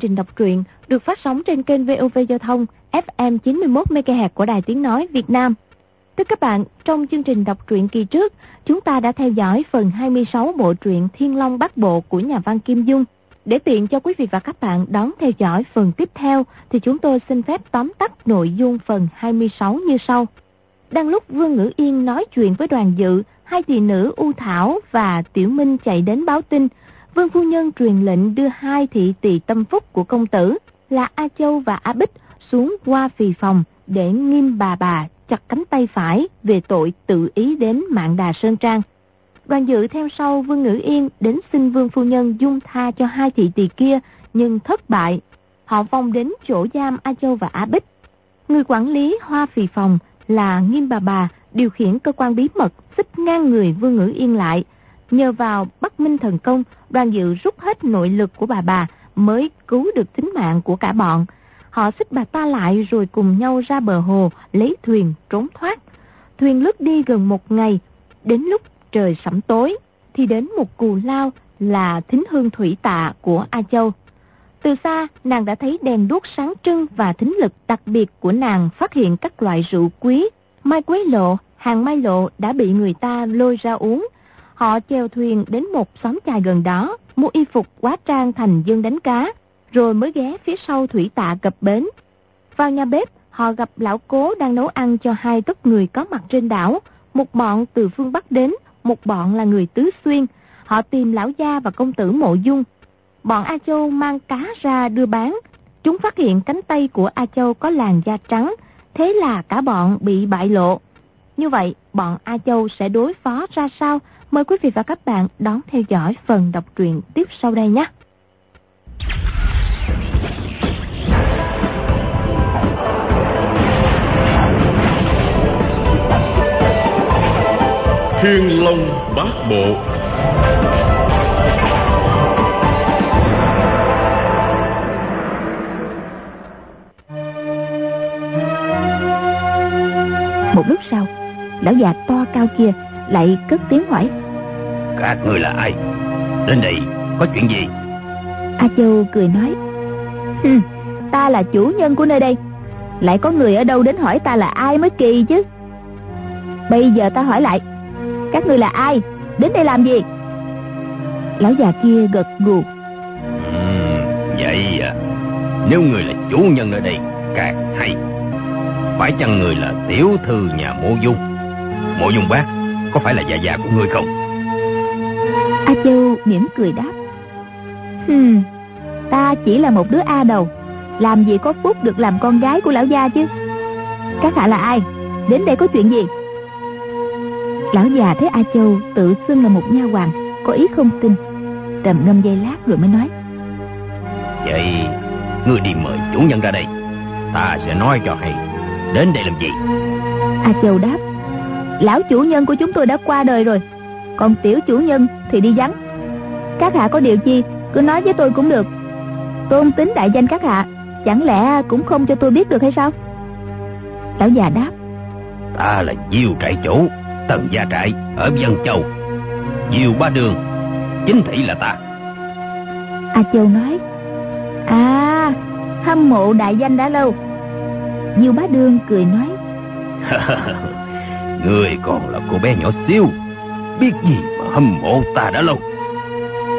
trình đọc truyện được phát sóng trên kênh VOV Giao thông FM 91 MHz của Đài Tiếng nói Việt Nam. Thưa các bạn, trong chương trình đọc truyện kỳ trước, chúng ta đã theo dõi phần 26 bộ truyện Thiên Long Bát Bộ của nhà văn Kim Dung. Để tiện cho quý vị và các bạn đón theo dõi phần tiếp theo thì chúng tôi xin phép tóm tắt nội dung phần 26 như sau. Đang lúc Vương Ngữ Yên nói chuyện với đoàn dự, hai thị nữ U Thảo và Tiểu Minh chạy đến báo tin Vương phu nhân truyền lệnh đưa hai thị tỳ tâm phúc của công tử là A Châu và A Bích xuống qua phì phòng để nghiêm bà bà chặt cánh tay phải về tội tự ý đến mạng đà Sơn Trang. Đoàn dự theo sau Vương Ngữ Yên đến xin Vương Phu Nhân dung tha cho hai thị tỳ kia, nhưng thất bại. Họ vong đến chỗ giam A Châu và A Bích. Người quản lý hoa phì phòng là Nghiêm bà bà điều khiển cơ quan bí mật xích ngang người Vương Ngữ Yên lại. Nhờ vào Bắc Minh Thần Công, đoàn dự rút hết nội lực của bà bà mới cứu được tính mạng của cả bọn. Họ xích bà ta lại rồi cùng nhau ra bờ hồ lấy thuyền trốn thoát. Thuyền lướt đi gần một ngày, đến lúc trời sẩm tối thì đến một cù lao là thính hương thủy tạ của A Châu. Từ xa, nàng đã thấy đèn đuốc sáng trưng và thính lực đặc biệt của nàng phát hiện các loại rượu quý. Mai quế lộ, hàng mai lộ đã bị người ta lôi ra uống, Họ chèo thuyền đến một xóm chài gần đó, mua y phục quá trang thành dân đánh cá, rồi mới ghé phía sau thủy tạ cập bến. Vào nhà bếp, họ gặp lão cố đang nấu ăn cho hai tất người có mặt trên đảo. Một bọn từ phương Bắc đến, một bọn là người tứ xuyên. Họ tìm lão gia và công tử mộ dung. Bọn A Châu mang cá ra đưa bán. Chúng phát hiện cánh tay của A Châu có làn da trắng, thế là cả bọn bị bại lộ. Như vậy, bọn A Châu sẽ đối phó ra sao Mời quý vị và các bạn đón theo dõi phần đọc truyện tiếp sau đây nhé. Thiên Long Bát Bộ. Một lúc sau, lão già to cao kia lại cất tiếng hỏi. Các người là ai? Đến đây có chuyện gì? A châu cười nói. Ta là chủ nhân của nơi đây. Lại có người ở đâu đến hỏi ta là ai mới kỳ chứ? Bây giờ ta hỏi lại các người là ai? Đến đây làm gì? Lão già kia gật gù. Ừ, vậy à. Nếu người là chủ nhân ở đây càng hay. Phải chăng người là tiểu thư nhà mộ dung? Mộ dung bác có phải là già già của ngươi không? A Châu mỉm cười đáp. Hmm Ta chỉ là một đứa A đầu. Làm gì có phúc được làm con gái của lão gia chứ? Các hạ là ai? Đến đây có chuyện gì Lão già thấy A Châu tự xưng là một nha hoàng Có ý không tin. Trầm ngâm giây lát rồi mới nói. Vậy Ngươi đi mời chủ nhân ra đây. Ta sẽ nói cho hay. Đến đây làm gì? A Châu đáp. Lão chủ nhân của chúng tôi đã qua đời rồi. Còn tiểu chủ nhân thì đi vắng. Các hạ có điều chi Cứ nói với tôi cũng được. Tôn tính đại danh các hạ Chẳng lẽ cũng không cho tôi biết được hay sao? Lão già đáp. Ta là Diêu trại chủ Tần gia trại ở Dân Châu. Diêu ba đường Chính thị là ta. A Châu nói À Hâm mộ đại danh đã lâu. Diêu bá đương cười nói Người còn là cô bé nhỏ xíu Biết gì mà hâm mộ ta đã lâu.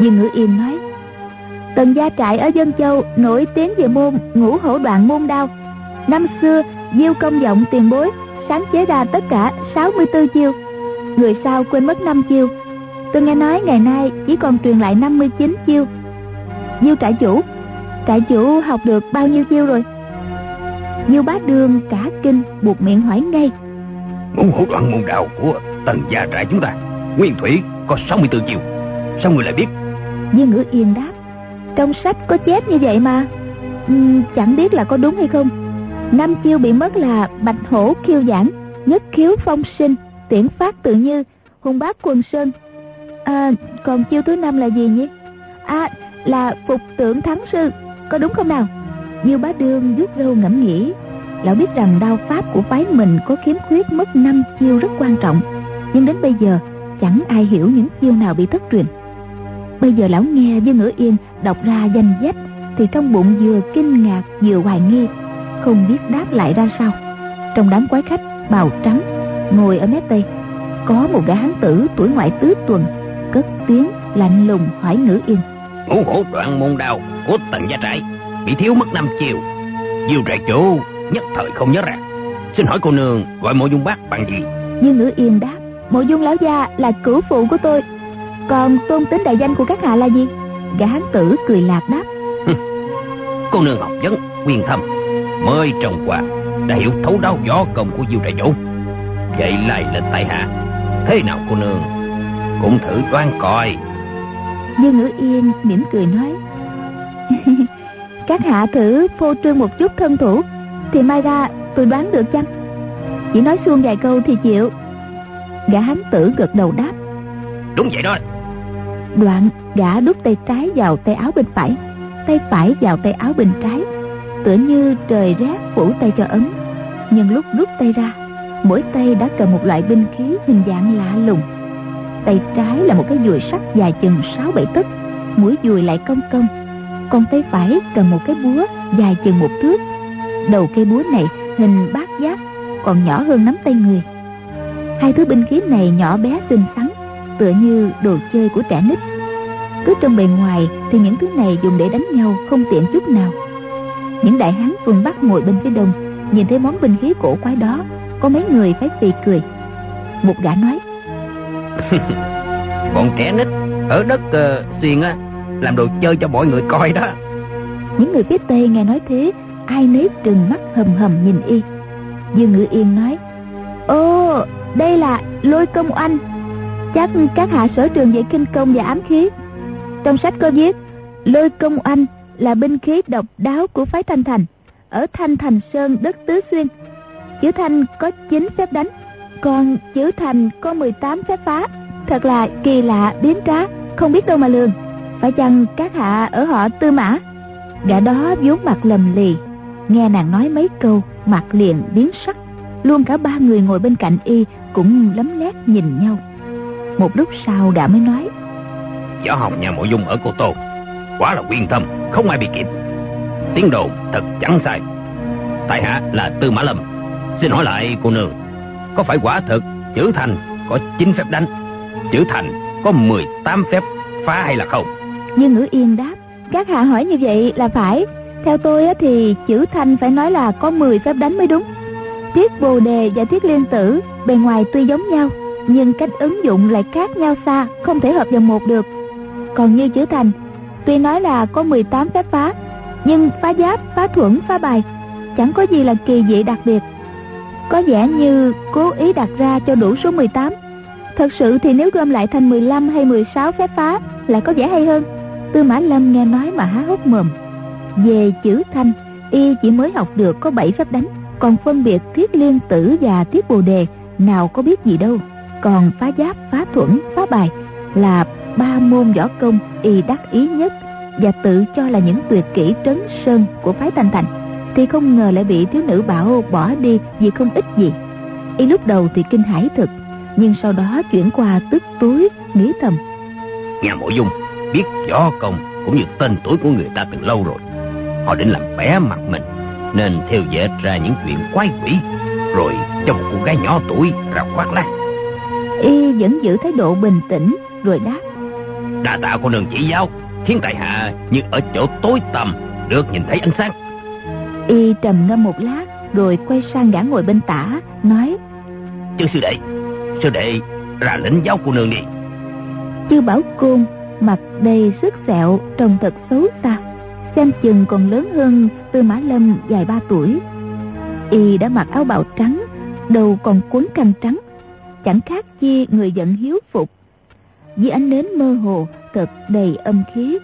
Dương Ngữ Yên nói Tần gia trại ở Dân Châu Nổi tiếng về môn ngũ hổ đoạn môn đao. Năm xưa Diêu công vọng tiền bối Sáng chế ra tất cả 64 chiêu. Người sau quên mất 5 chiêu. Tôi nghe nói ngày nay chỉ còn truyền lại 59 chiêu. Diêu trại chủ? Trại chủ học được bao nhiêu chiêu rồi? Diêu bá đường cả kinh buộc miệng hỏi ngay. Ngũ hổ đoạn môn đạo của tần gia trại chúng ta nguyên thủy có 64 chiều sao người lại biết? Dương ngữ yên đáp. Trong sách có chép như vậy mà. Uhm, chẳng biết là có đúng hay không năm chiêu bị mất là bạch hổ khiêu giảng nhất khiếu phong sinh tiễn phát tự như hùng bác quần sơn À, còn chiêu thứ năm là gì nhỉ? À, là phục tượng thắng sư, có đúng không nào? Diêu bá đương vuốt râu ngẫm nghĩ, lão biết rằng đao pháp của phái mình có khiếm khuyết mất năm chiêu rất quan trọng, nhưng đến bây giờ chẳng ai hiểu những chiêu nào bị thất truyền. Bây giờ lão nghe với Ngữ Yên đọc ra danh sách thì trong bụng vừa kinh ngạc vừa hoài nghi, không biết đáp lại ra sao. Trong đám quái khách bào trắng ngồi ở mép tây có một gã hán tử tuổi ngoại tứ tuần cất tiếng lạnh lùng hỏi Ngữ Yên. Ngũ hổ đoạn môn đao của tần gia trại bị thiếu mất năm chiều. Diêu trại chủ nhất thời không nhớ ra. Xin hỏi cô nương gọi mộ dung bác bằng gì? Dương Ngữ Yên đáp Mộ dung lão gia là cửu phụ của tôi Còn tôn tính đại danh của các hạ là gì Gã hán tử cười lạc đáp Cô nương học vấn quyền thâm Mới trồng qua Đã hiểu thấu đáo gió công của diêu trại chủ Vậy lại lên tại hạ. Thế nào cô nương? Cũng thử đoán coi. Dương Ngữ Yên mỉm cười nói. Các hạ thử phô trương một chút thân thủ Thì mai ra tôi đoán được chăng? Chỉ nói xuông vài câu thì chịu. Gã hán tử gật đầu đáp. Đúng vậy đó. Đoạn gã đút tay trái vào tay áo bên phải Tay phải vào tay áo bên trái Tựa như trời rét phủ tay cho ấm. Nhưng lúc rút tay ra, Mỗi tay đã cầm một loại binh khí hình dạng lạ lùng. Tay trái là một cái dùi sắt dài chừng 6-7 tấc, Mũi dùi lại cong cong. Còn tay phải cầm một cái búa dài chừng một thước. Đầu cây búa này hình bát giác, Còn nhỏ hơn nắm tay người. Hai thứ binh khí này nhỏ bé xinh xắn, tựa như đồ chơi của trẻ nít. Cứ trong bề ngoài thì những thứ này dùng để đánh nhau không tiện chút nào những đại hán phương bắc ngồi bên phía đông nhìn thấy món binh khí cổ quái đó có mấy người phải phì cười. Một gã nói bọn trẻ nít ở đất uh, xuyên á làm đồ chơi cho mọi người coi đó. Những người phía tây nghe nói thế ai nấy trừng mắt hầm hầm nhìn y. Dương ngữ yên nói ô đây là lôi công oanh. Chắc các hạ sở trường dạy kinh công và ám khí. Trong sách có viết lôi công oanh là binh khí độc đáo của phái thanh thành. Ở thanh thành sơn đất tứ xuyên, chữ thanh có 9 phép đánh, còn chữ thành có 18 phép phá. Thật là kỳ lạ, biến trá, không biết đâu mà lường. Phải chăng các hạ ở họ tư mã? Gã đó vốn mặt lầm lì, nghe nàng nói mấy câu, mặt liền biến sắc. Luôn cả ba người ngồi bên cạnh y cũng lấm lét nhìn nhau. Một lúc sau gã mới nói, võ học nhà mộ dung ở cô tô quả là quyên tâm, không ai bị kịp. Tiếng đồ thật chẳng sai. Tại hạ là tư mã lâm. Xin hỏi lại cô nương có phải quả thực chữ thành có chín phép đánh chữ thành có 18 phép phá hay là không? Như ngữ yên đáp các hạ hỏi như vậy là phải. Theo tôi thì chữ thanh phải nói là có 10 phép đánh mới đúng. Tiết bồ đề và tiết liên tử bề ngoài tuy giống nhau nhưng cách ứng dụng lại khác nhau xa không thể hợp vào một được. Còn như chữ thành tuy nói là có 18 phép phá, nhưng phá giáp, phá thuẫn, phá bài, chẳng có gì là kỳ dị đặc biệt. Có vẻ như cố ý đặt ra cho đủ số 18 thật sự thì nếu gom lại thành 15 hay 16 phép phá, lại có vẻ hay hơn. Tư mã lâm nghe nói mà há hốc mồm. Về chữ thanh, y chỉ mới học được có 7 phép đánh, còn phân biệt thiết liên tử và thiết bồ đề, nào có biết gì đâu. Còn phá giáp, phá thuẫn, phá bài là ba môn võ công y đắc ý nhất và tự cho là những tuyệt kỹ trấn sơn của phái thanh thành thì không ngờ lại bị thiếu nữ bảo bỏ đi vì không ích gì. Y lúc đầu thì kinh hãi thực nhưng sau đó chuyển qua tức túi nghĩ thầm. Nhà mộ dung biết võ công cũng như tên tuổi của người ta từ lâu rồi. Họ định làm bé mặt mình nên theo dệt ra những chuyện quái quỷ rồi cho một cô gái nhỏ tuổi ra khoác lác. Y vẫn giữ thái độ bình tĩnh rồi đáp đa tạ cô nương chỉ giáo khiến tại hạ như ở chỗ tối tăm được nhìn thấy ánh sáng. Y trầm ngâm một lát rồi quay sang gã ngồi bên tả nói chư sư đệ sư đệ ra lĩnh giáo cô nương đi chư bảo côn mặt đầy sức sẹo trông thật xấu xa xem chừng còn lớn hơn tư mã lâm vài ba tuổi. Y đã mặc áo bào trắng đầu còn quấn khăn trắng chẳng khác chi người giận hiếu phục dưới ánh nến mơ hồ thật đầy âm khí.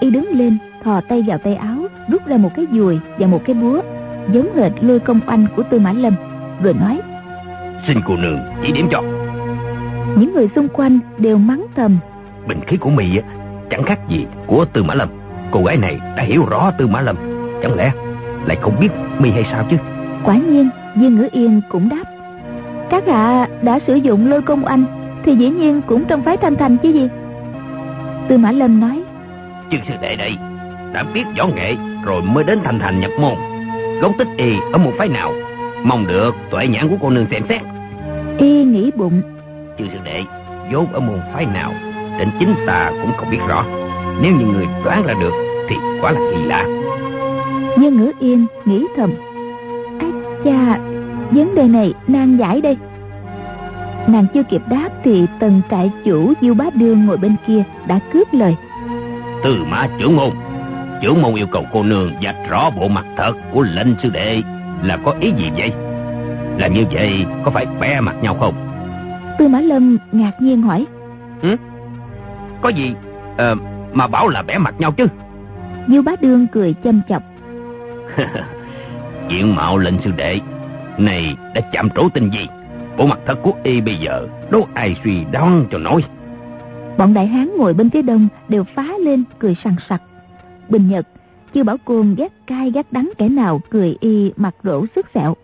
Y đứng lên thò tay vào tay áo rút ra một cái dùi và một cái búa giống hệt lôi công anh của tư mã lâm rồi nói xin cô nương chỉ điểm cho. Những người xung quanh đều mắng thầm. Bình khí của mì chẳng khác gì của Tư Mã Lâm. Cô gái này đã hiểu rõ Tư Mã Lâm. Chẳng lẽ lại không biết mi hay sao chứ? Quả nhiên Viên Ngữ Yên cũng đáp Các hạ đã sử dụng lôi công anh Thì dĩ nhiên cũng trong phái thanh thành chứ gì. Tư Mã Lâm nói Chương sư đệ đây Đã biết võ nghệ rồi mới đến thành thành nhập môn. Gốc tích y ở một phái nào Mong được tuệ nhãn của cô nương xem xét. Y nghĩ bụng. Chương sư đệ vốn ở môn phái nào Đến chính ta cũng không biết rõ. Nếu như người đoán ra được Thì quá là kỳ lạ. Dương ngữ yên nghĩ thầm. Ái cha Vấn đề này nan giải đây Nàng chưa kịp đáp Thì tần trại chủ Diêu Bá Đương ngồi bên kia Đã cướp lời. Từ mã trưởng môn Trưởng môn yêu cầu cô nương dạch rõ bộ mặt thật của lệnh sư đệ. Là có ý gì vậy? Làm như vậy có phải bẻ mặt nhau không? Tư Mã Lâm ngạc nhiên hỏi. Ừ? Có gì? À, mà bảo là bẻ mặt nhau chứ. Diêu Bá Đương cười châm chọc. Diện mạo lệnh sư đệ Này đã chạm trổ tình gì Bộ mặt thật của y bây giờ, Đâu ai suy đoán cho nổi. Bọn đại hán ngồi bên phía đông Đều phá lên cười sằng sặc. Bình Nhật Chưa bảo côn ghét cay ghét đắng kẻ nào Cười y mặt rỗ sức sẹo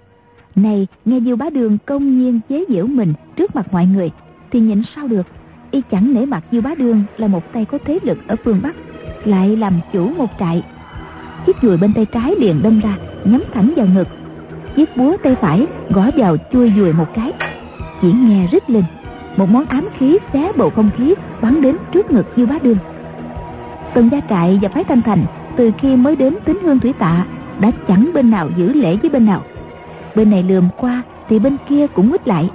Này, nghe Diêu Bá Đường công nhiên chế giễu mình Trước mặt mọi người, Thì nhịn sao được? Y chẳng nể mặt Diêu Bá Đường Là một tay có thế lực ở phương Bắc, Lại làm chủ một trại. Chiếc dùi bên tay trái liền đâm ra, nhắm thẳng vào ngực chiếc búa tay phải, gõ vào chui dùi một cái. Chỉ nghe rít lên, một món ám khí xé bầu không khí, bắn đến trước ngực dư bá đương. Tần gia trại và phái thanh thành, từ khi mới đến tính hương thủy tạ, đã chẳng bên nào giữ lễ với bên nào. Bên này lườm qua thì bên kia cũng quýt lại.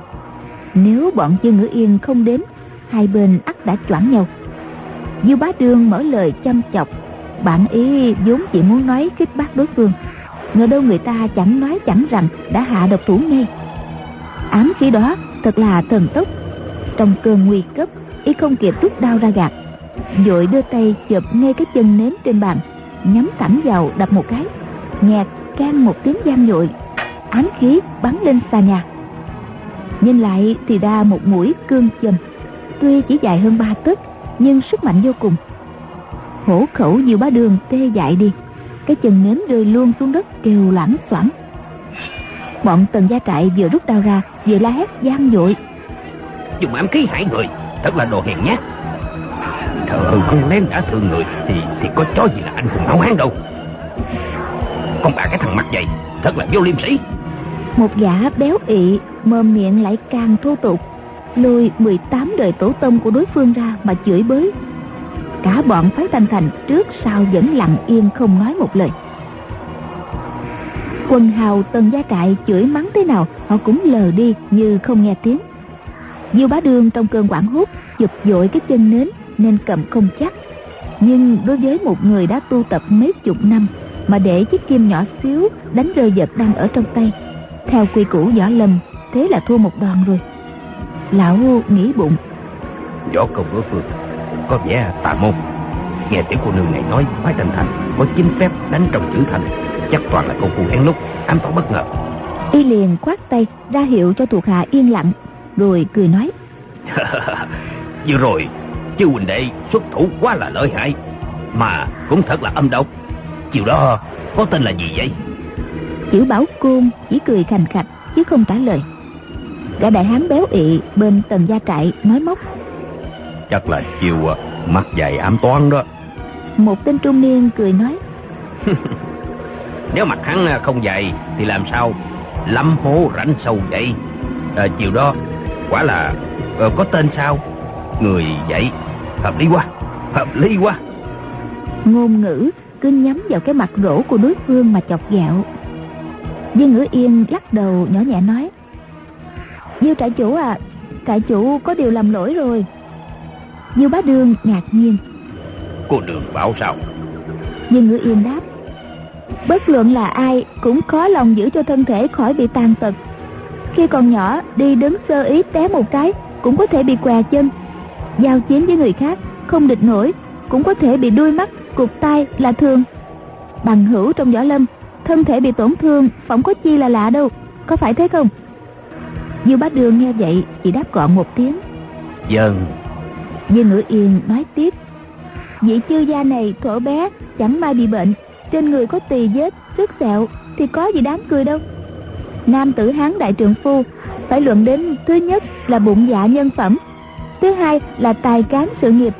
Nếu bọn dương ngữ yên không đến, hai bên ắt đã choảng nhau. Dư bá đương mở lời chăm chọc bản ý vốn chỉ muốn nói khích bác đối phương ngờ đâu người ta chẳng nói chẳng rằng đã hạ độc thủ ngay. Ám khí đó thật là thần tốc. Trong cơn nguy cấp, y không kịp rút đao ra gạt. Vội đưa tay chụp ngay cái chân nến trên bàn, nhắm thẳng vào đập một cái nghe can một tiếng giam dội. Ám khí bắn lên xa nhà. Nhìn lại thì đa một mũi cương châm. Tuy chỉ dài hơn ba tấc, nhưng sức mạnh vô cùng. Hổ khẩu nhiều bá đường tê dại đi cái chân nến rơi luôn xuống đất kêu loãng xoảng bọn tần gia trại vừa rút đao ra vừa la hét gian dội. Dùng ám khí hại người thật là đồ hèn nhát. Ơ con lén đã thương người thì thì có chó gì là anh hùng hảo hán đâu. Con bà cái thằng mặt dày thật là vô liêm sĩ một gã béo ị mồm miệng lại càng thô tục lôi 18 đời tổ tông của đối phương ra mà chửi bới cả bọn phái thanh thành trước sau vẫn lặng yên không nói một lời. Quần hào tần gia trại chửi mắng thế nào, họ cũng lờ đi như không nghe tiếng. Diêu bá đương trong cơn quảng hốt chụp dội cái chân nến nên cầm không chắc. Nhưng đối với một người đã tu tập mấy chục năm mà để chiếc kim nhỏ xíu đánh rơi vật đang ở trong tay, theo quy củ võ lâm, thế là thua một đòn rồi. Lão nghĩ bụng. Võ công đối phương có vẻ tà môn. Nghe tiểu cô nương này nói phái thành thành có chính phép đánh trong chữ thành. Chắc toàn là công phu hén nút ám toán bất ngờ. Y liền khoát tay ra hiệu cho thuộc hạ yên lặng rồi cười nói. Vừa rồi chư huynh đệ xuất thủ quá là lợi hại mà cũng thật là âm độc. Chiều đó có tên là gì vậy? Chữ bảo côn chỉ cười khành khạch chứ không trả lời. Gã đại hán béo ị bên tần gia trại nói móc chắc là chiều à, mắt dày ám toán đó. Một tên trung niên cười nói. Nếu mặt hắn à, không dày thì làm sao? Lắm hố rãnh sâu vậy? À, chiều đó quả là à, có tên sao? Người vậy hợp lý quá hợp lý quá. Ngôn ngữ cứ nhắm vào cái mặt rỗ của đối phương mà chọc ghẹo dương ngữ yên lắc đầu nhỏ nhẹ nói. Diêu trại chủ à Trại chủ có điều làm lỗi rồi Diêu bá đương ngạc nhiên. Cô đường bảo sao? Dương ngữ yên đáp Bất luận là ai cũng khó lòng giữ cho thân thể khỏi bị tàn tật. Khi còn nhỏ đi đứng sơ ý té một cái Cũng có thể bị què chân. Giao chiến với người khác Không địch nổi Cũng có thể bị đuôi mắt, cụt tay là thường. Bằng hữu trong võ lâm Thân thể bị tổn thương Phỏng có chi là lạ đâu Có phải thế không? Diêu bá đường nghe vậy Chỉ đáp gọn một tiếng. Dân Dương Ngữ Yên nói tiếp. Vị chư gia này thổ bé Chẳng may bị bệnh Trên người có tỳ vết, sức sẹo Thì có gì đáng cười đâu. Nam tử Hán đại trượng phu Phải luận đến thứ nhất là bụng dạ nhân phẩm Thứ hai là tài cán sự nghiệp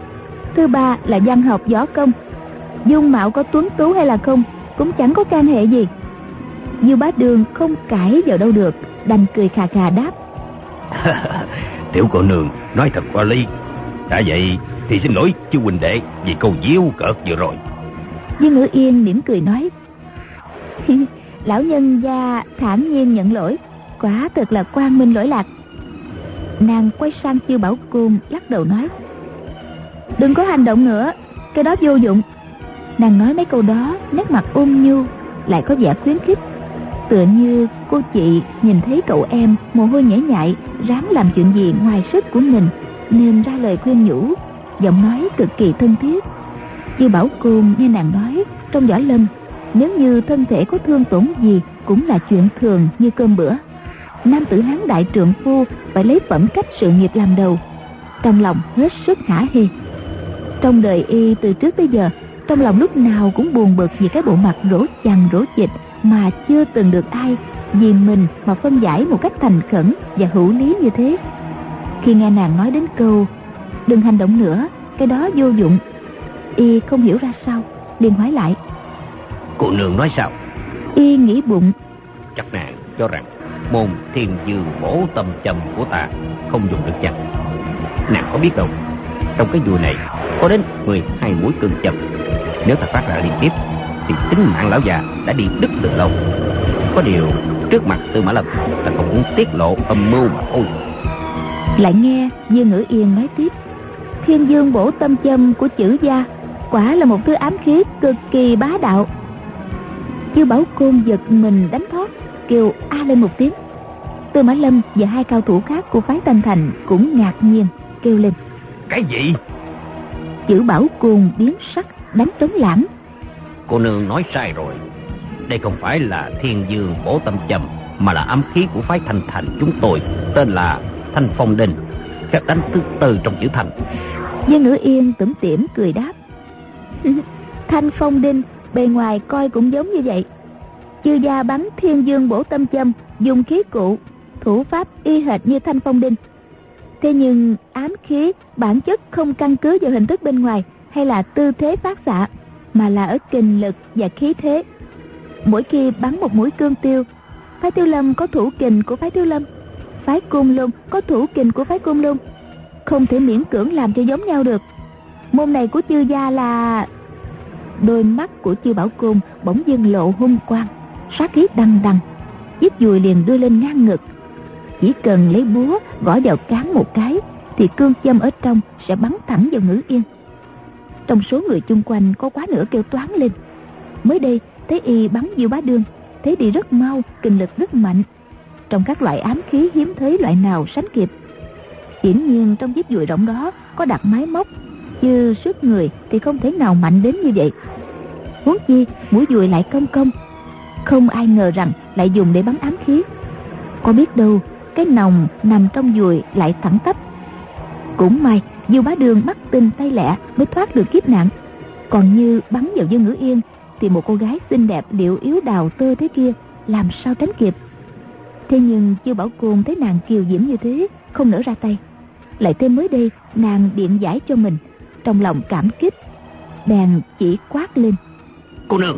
Thứ ba là văn học võ công. Dung mạo có tuấn tú hay là không Cũng chẳng có can hệ gì. Dư bá đường không cãi vào đâu được Đành cười khà khà đáp. Tiểu cô nương nói thật qua ly đã vậy thì xin lỗi chú huynh đệ, Vì câu diếu cợt vừa rồi. Viên Ngữ Yên mỉm cười nói, Lão nhân gia thản nhiên nhận lỗi, Quả thật là quang minh lỗi lạc. Nàng quay sang chiêu bảo côn lắc đầu nói, Đừng có hành động nữa, Cái đó vô dụng. Nàng nói mấy câu đó, Nét mặt ôn nhu, Lại có vẻ khuyến khích. Tựa như cô chị nhìn thấy cậu em Mồ hôi nhễ nhại, Ráng làm chuyện gì ngoài sức của mình. Nên ra lời khuyên nhủ, Giọng nói cực kỳ thân thiết. Như bảo côn nghe nàng nói, Trong võ lâm, Nếu như thân thể có thương tổn gì Cũng là chuyện thường như cơm bữa. Nam tử hán đại trượng phu Phải lấy phẩm cách sự nghiệp làm đầu. Trong lòng hết sức khả hê. Trong đời y từ trước tới giờ, Trong lòng lúc nào cũng buồn bực Vì cái bộ mặt rỗ chằng, rỗ dịch Mà chưa từng được ai Vì mình mà phân giải một cách thành khẩn Và hữu lý như thế. Khi nghe nàng nói đến câu Đừng hành động nữa Cái đó vô dụng. Y không hiểu ra sao liền hỏi lại Cô nương nói sao? Y nghĩ bụng Chắc nàng cho rằng Môn thiên dương bổ tâm châm của ta Không dùng được chăng? Nàng có biết đâu Trong cái dùi này có đến 12 mũi cương châm. Nếu ta phát ra liên tiếp Thì tính mạng lão già đã đi đứt từ lâu. Có điều trước mặt tư mã lâm Ta không muốn tiết lộ âm mưu mà thôi Lại nghe Dương Ngữ Yên nói tiếp Thiên dương bổ tâm châm của chữ gia Quả là một thứ ám khí cực kỳ bá đạo. Chư Bảo Côn giật mình đánh thoát Kêu a lên một tiếng. Tư Mã Lâm và hai cao thủ khác của phái Tân Thành Cũng ngạc nhiên kêu lên. Cái gì? Chữ Bảo Côn biến sắc đánh trống lãng Cô nương nói sai rồi. Đây không phải là thiên dương bổ tâm châm Mà là ám khí của phái Thanh Thành chúng tôi Tên là Thanh Phong Đinh Các đánh từ từ trong chữ Thành. Dương Ngữ Yên tủm tỉm cười đáp. Thanh Phong Đinh Bề ngoài coi cũng giống như vậy. Chư gia bắn thiên dương bổ tâm châm, Dùng khí cụ, Thủ pháp y hệt như thanh phong đinh. Thế nhưng ám khí bản chất không căn cứ vào hình thức bên ngoài Hay là tư thế phát xạ, Mà là ở kình lực và khí thế. Mỗi khi bắn một mũi cương tiêu, Phái tiêu lâm có thủ kình của phái tiêu lâm? Phái cung lung có thủ kình của phái cung lung Không thể miễn cưỡng làm cho giống nhau được. Môn này của chư gia là Đôi mắt của chư bảo cung bỗng dưng lộ hung quang, sát khí đằng đằng, chiếc dùi liền đưa lên ngang ngực. Chỉ cần lấy búa, gõ vào cán một cái, thì cương châm ở trong sẽ bắn thẳng vào ngữ yên. Trong số người chung quanh có quá nửa kêu toán lên. Mới đây thấy y bắn diêu bá đương thế đi rất mau, kinh lực rất mạnh trong các loại ám khí hiếm thấy loại nào sánh kịp. Hiển nhiên trong chiếc dùi rộng đó có đặt máy móc, chứ sức người thì không thể nào mạnh đến như vậy. Huống chi, mũi dùi lại công công không ai ngờ rằng lại dùng để bắn ám khí. Có biết đâu, cái nòng nằm trong dùi lại thẳng tắp. Cũng may, dù bá đường bắt tinh tay lẹ mới thoát được kiếp nạn. Còn như bắn vào dương ngữ yên, thì một cô gái xinh đẹp, điệu yếu đào tơ thế kia, làm sao tránh kịp? Thế nhưng chưa bảo côn thấy nàng kiều diễm như thế không nỡ ra tay. Lại thêm mới đây nàng điện giải cho mình trong lòng cảm kích bèn chỉ quát lên. Cô nương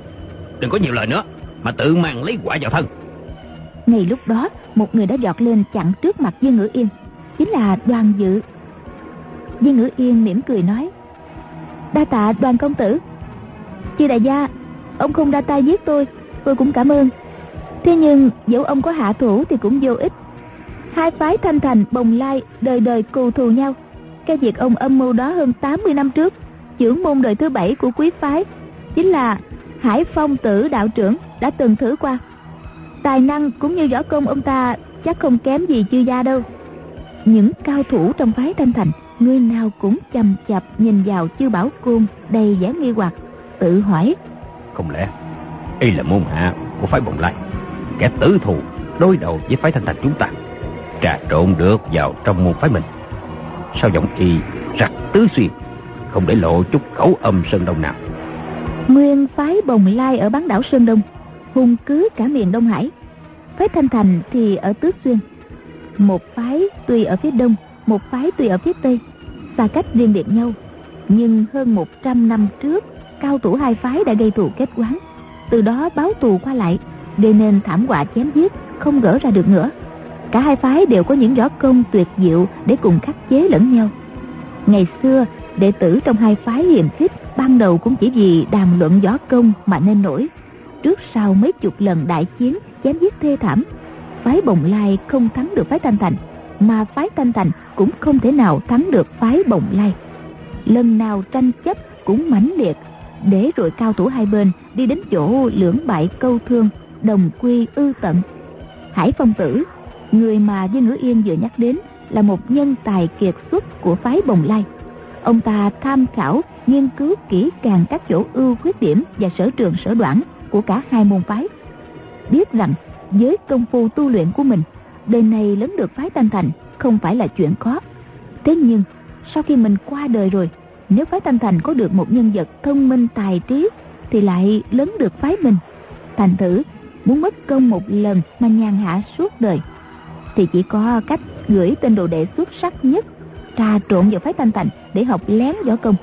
đừng có nhiều lời nữa mà tự mang lấy quả vào thân. Ngay lúc đó một người đã giọt lên chặn trước mặt Dương Ngữ Yên chính là Đoàn Dự. Dương Ngữ Yên mỉm cười nói đa tạ Đoàn công tử. Chư đại gia ông không ra tay giết tôi tôi cũng cảm ơn thế nhưng, dẫu ông có hạ thủ thì cũng vô ích. Hai phái thanh thành, bồng lai, đời đời cù thù nhau. Cái việc ông âm mưu đó hơn 80 năm trước, trưởng môn đời thứ bảy của quý phái, chính là hải phong tử đạo trưởng đã từng thử qua. Tài năng cũng như võ công ông ta chắc không kém gì chư gia đâu. Những cao thủ trong phái thanh thành, người nào cũng chầm chập nhìn vào chư bảo côn đầy vẻ nghi hoặc, tự hỏi, không lẽ y là môn hạ của phái bồng lai? Kẻ tử thù đối đầu với phái thanh thành chúng ta, trà trộn được vào trong môn phái mình. Sao giọng y rặt tứ xuyên, Không để lộ chút khẩu âm Sơn Đông nào. Nguyên phái Bồng Lai ở bán đảo Sơn Đông, Hung cứ cả miền Đông Hải. Phái Thanh Thành thì ở Tứ Xuyên. Một phái tuy ở phía đông, Một phái tuy ở phía tây, Xa cách riêng biệt nhau. Nhưng hơn 100 năm trước, Cao thủ hai phái đã gây thù kết quán. Từ đó báo thù qua lại để nên thảm họa chém giết, Không gỡ ra được nữa. Cả hai phái đều có những võ công tuyệt diệu Để cùng khắc chế lẫn nhau. Ngày xưa, đệ tử trong hai phái hiềm khích, ban đầu cũng chỉ vì đàm luận võ công mà nên nổi. Trước sau mấy chục lần đại chiến, chém giết thê thảm, phái bồng lai không thắng được phái thanh thành, mà phái thanh thành cũng không thể nào thắng được phái bồng lai. Lần nào tranh chấp cũng mãnh liệt, để rồi cao thủ hai bên đi đến chỗ lưỡng bại câu thương đồng quy ư tận. Hải phong tử, người mà dương ngữ yên vừa nhắc đến, là một nhân tài kiệt xuất của phái bồng lai. Ông ta tham khảo, nghiên cứu kỹ càng các chỗ ưu khuyết điểm và sở trường sở đoạn của cả hai môn phái. Biết rằng, với công phu tu luyện của mình, đời này lớn được phái thanh thành không phải là chuyện khó. Thế nhưng, sau khi mình qua đời rồi, nếu phái thanh thành có được một nhân vật thông minh tài trí, thì lại lớn được phái mình. Thành thử muốn mất công một lần mà nhàn hạ suốt đời, thì chỉ có cách gửi tên đồ đệ xuất sắc nhất trà trộn vào phái thanh thành để học lén võ công.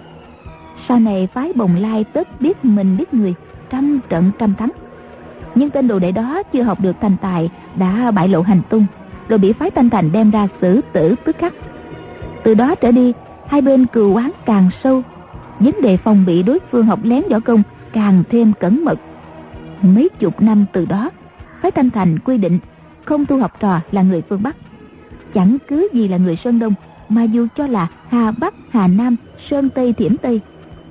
Sau này phái bồng lai tất biết mình biết người, trăm trận trăm thắng. Nhưng tên đồ đệ đó chưa học được thành tài, đã bại lộ hành tung, rồi bị phái thanh thành đem ra xử tử tức khắc. Từ đó trở đi, hai bên cừu oán càng sâu, vấn đề phòng bị đối phương học lén võ công càng thêm cẩn mật mấy chục năm từ đó phái thanh thành quy định không tu học trò là người phương bắc. Chẳng cứ gì là người sơn đông, mà dù cho là hà bắc, hà nam, sơn tây, thiểm tây,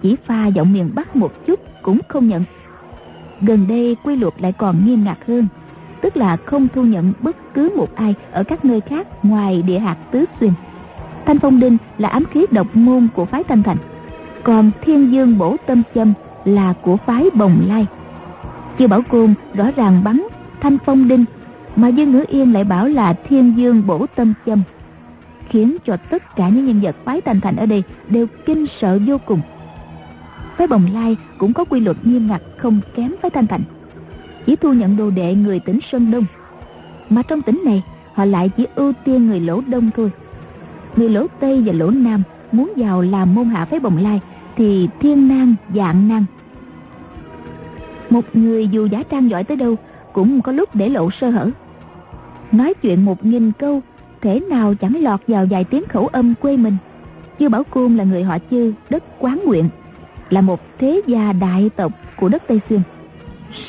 chỉ pha giọng miền bắc một chút cũng không nhận. Gần đây quy luật lại còn nghiêm ngặt hơn, tức là không thu nhận bất cứ một ai ở các nơi khác ngoài địa hạt tứ xuyên. Thanh phong đinh là ám khí độc môn của phái thanh thành, còn thiên dương bổ tâm châm là của phái bồng lai chư bảo côn rõ ràng bắn thanh phong đinh, mà dương ngữ yên lại bảo là thiên dương bổ tâm châm, khiến cho tất cả những nhân vật phái thanh thành ở đây đều kinh sợ vô cùng. Phái bồng lai cũng có quy luật nghiêm ngặt, không kém với thanh thành. Chỉ thu nhận đồ đệ người tỉnh sơn đông, mà trong tỉnh này, họ lại chỉ ưu tiên người lỗ đông thôi. Người lỗ tây và lỗ nam muốn vào làm môn hạ phái bồng lai thì thiên nan dạng nan một người dù giả trang giỏi tới đâu cũng có lúc để lộ sơ hở nói chuyện một nghìn câu thể nào chẳng lọt vào vài tiếng khẩu âm quê mình chư bảo côn là người họ chư đất quán nguyện là một thế gia đại tộc của đất Tây Xuyên.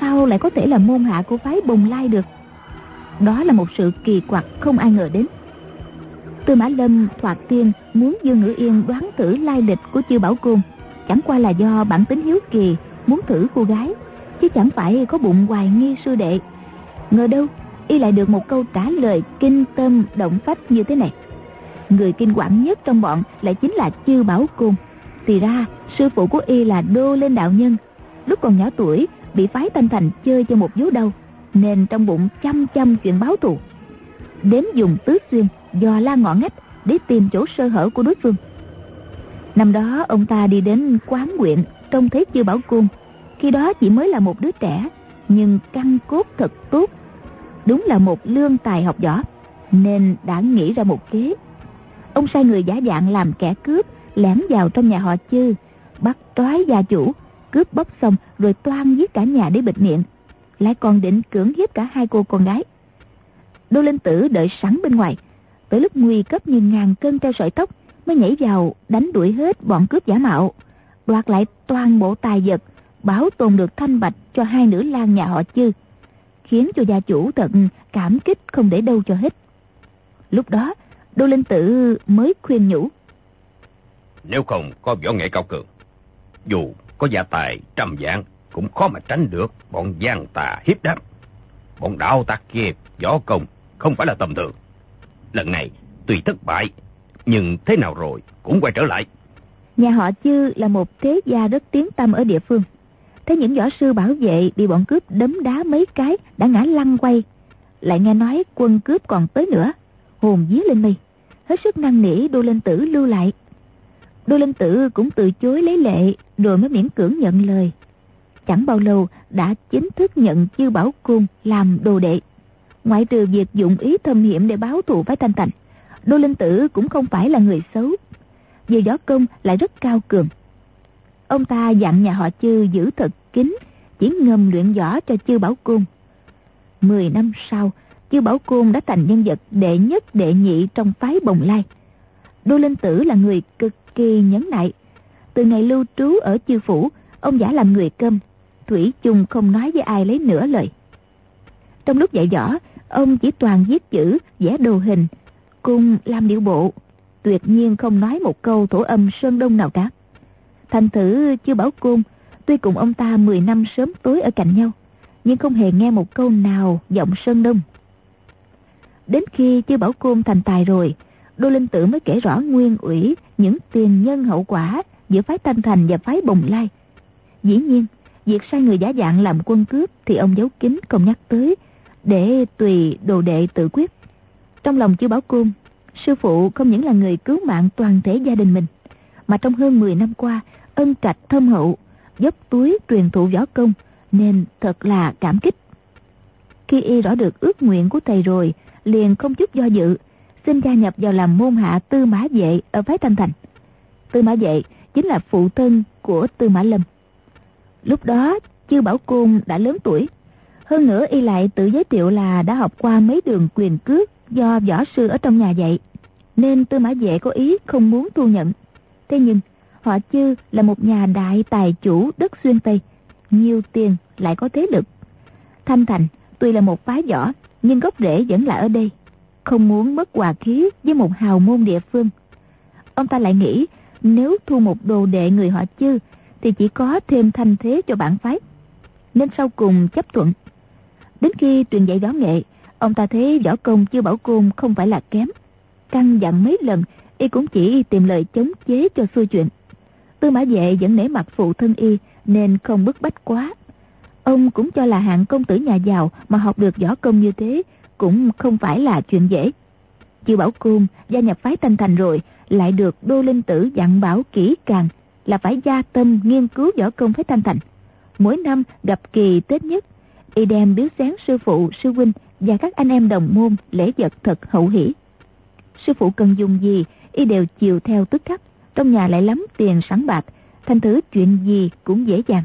Sao lại có thể là môn hạ của phái Bồng Lai được? Đó là một sự kỳ quặc không ai ngờ đến. Tư Mã Lâm thoạt tiên muốn Dương Ngữ Yên đoán thử lai lịch của Chư Bảo Côn, chẳng qua là do bản tính hiếu kỳ muốn thử cô gái, chứ chẳng phải có bụng hoài nghi sư đệ. Ngờ đâu, y lại được một câu trả lời kinh tâm động phách như thế này. Người kinh quản nhất trong bọn lại chính là Chư Bảo Côn. Thì ra sư phụ của y là đô lên đạo nhân lúc còn nhỏ tuổi bị phái thanh thành chơi cho một vú đâu nên trong bụng chăm chăm chuyện báo thù đếm dùng tứ xuyên dò la ngõ ngách để tìm chỗ sơ hở của đối phương năm đó ông ta đi đến quán nguyện trông thấy chư bảo cung khi đó chỉ mới là một đứa trẻ, nhưng căn cốt thật tốt. Đúng là một lương tài học võ, nên đã nghĩ ra một kế. Ông sai người giả dạng làm kẻ cướp, lẻn vào trong nhà họ chư, bắt trói gia chủ, cướp bóc xong rồi toan giết cả nhà để bịt miệng. Lại còn định cưỡng hiếp cả hai cô con gái. Đô linh tử đợi sẵn bên ngoài, tới lúc nguy cấp như ngàn cân treo sợi tóc, mới nhảy vào đánh đuổi hết bọn cướp giả mạo, đoạt lại toàn bộ tài vật bảo tồn được thanh bạch cho hai nữ lang nhà họ chư khiến cho gia chủ thật cảm kích không để đâu cho hết lúc đó đô linh tử mới khuyên nhủ nếu không có võ nghệ cao cường dù có gia tài trăm dạng cũng khó mà tránh được bọn gian tà hiếp đáp. Bọn đạo tặc kia võ công không phải là tầm thường. Lần này tuy thất bại, nhưng thế nào rồi cũng quay trở lại. Nhà họ Chư là một thế gia rất tiếng tâm ở địa phương. Thấy những võ sư bảo vệ bị bọn cướp đấm đá mấy cái đã ngã lăn quay. Lại nghe nói quân cướp còn tới nữa. Hồn dí lên mi hết sức năn nỉ Đô Linh Tử lưu lại. Đô Linh Tử cũng từ chối lấy lệ rồi mới miễn cưỡng nhận lời. Chẳng bao lâu đã chính thức nhận Chư Bảo Cung làm đồ đệ. Ngoại trừ việc dụng ý thâm hiểm để báo thù với Thanh tạnh Đô Linh Tử cũng không phải là người xấu. về gió công lại rất cao cường. Ông ta dặn nhà họ Chư giữ thật kín, chỉ ngầm luyện võ cho Chư Bảo Cung. Mười năm sau, Chư Bảo Cung đã thành nhân vật đệ nhất đệ nhị trong phái Bồng Lai. Đô Linh Tử là người cực kỳ nhẫn nại. Từ ngày lưu trú ở Chư Phủ, ông giả làm người cơm, Thủy chung không nói với ai lấy nửa lời. Trong lúc dạy võ, ông chỉ toàn viết chữ, vẽ đồ hình, cùng làm điệu bộ, tuyệt nhiên không nói một câu thổ âm sơn đông nào cả. Thành thử chưa bảo cung, tuy cùng ông ta 10 năm sớm tối ở cạnh nhau, nhưng không hề nghe một câu nào giọng sơn đông. Đến khi chưa bảo cung thành tài rồi, Đô Linh Tử mới kể rõ nguyên ủy những tiền nhân hậu quả giữa phái Thanh Thành và phái Bồng Lai. Dĩ nhiên, việc sai người giả dạng làm quân cướp thì ông giấu kín không nhắc tới, để tùy đồ đệ tự quyết. Trong lòng chưa Bảo Côn, sư phụ không những là người cứu mạng toàn thể gia đình mình, mà trong hơn 10 năm qua, ân trạch thâm hậu, dốc túi truyền thụ võ công, nên thật là cảm kích. Khi y rõ được ước nguyện của thầy rồi, liền không chút do dự, xin gia nhập vào làm môn hạ tư mã vệ ở phái Thanh Thành. Tư mã vệ chính là phụ thân của tư mã lâm. Lúc đó, chư Bảo Côn đã lớn tuổi. Hơn nữa y lại tự giới thiệu là đã học qua mấy đường quyền cước do võ sư ở trong nhà dạy. Nên tư mã vệ có ý không muốn thu nhận. Thế nhưng, họ chư là một nhà đại tài chủ đất xuyên Tây. Nhiều tiền lại có thế lực. Thanh Thành tuy là một phái võ nhưng gốc rễ vẫn là ở đây. Không muốn mất hòa khí với một hào môn địa phương. Ông ta lại nghĩ nếu thu một đồ đệ người họ chư thì chỉ có thêm thanh thế cho bản phái. Nên sau cùng chấp thuận. Đến khi truyền dạy võ nghệ, ông ta thấy võ công chưa bảo côn không phải là kém. Căng dặn mấy lần, y cũng chỉ tìm lời chống chế cho xuôi chuyện. Tư mã vệ vẫn nể mặt phụ thân y nên không bức bách quá. Ông cũng cho là hạng công tử nhà giàu mà học được võ công như thế cũng không phải là chuyện dễ. Chư Bảo cung gia nhập phái Thanh Thành rồi lại được Đô Linh Tử dặn bảo kỹ càng là phải gia tâm nghiên cứu võ công phái Thanh Thành. Mỗi năm gặp kỳ Tết nhất, y đem biếu sáng sư phụ, sư huynh và các anh em đồng môn lễ vật thật hậu hỷ. Sư phụ cần dùng gì, y đều chiều theo tức khắc. Trong nhà lại lắm tiền sẵn bạc, thành thử chuyện gì cũng dễ dàng.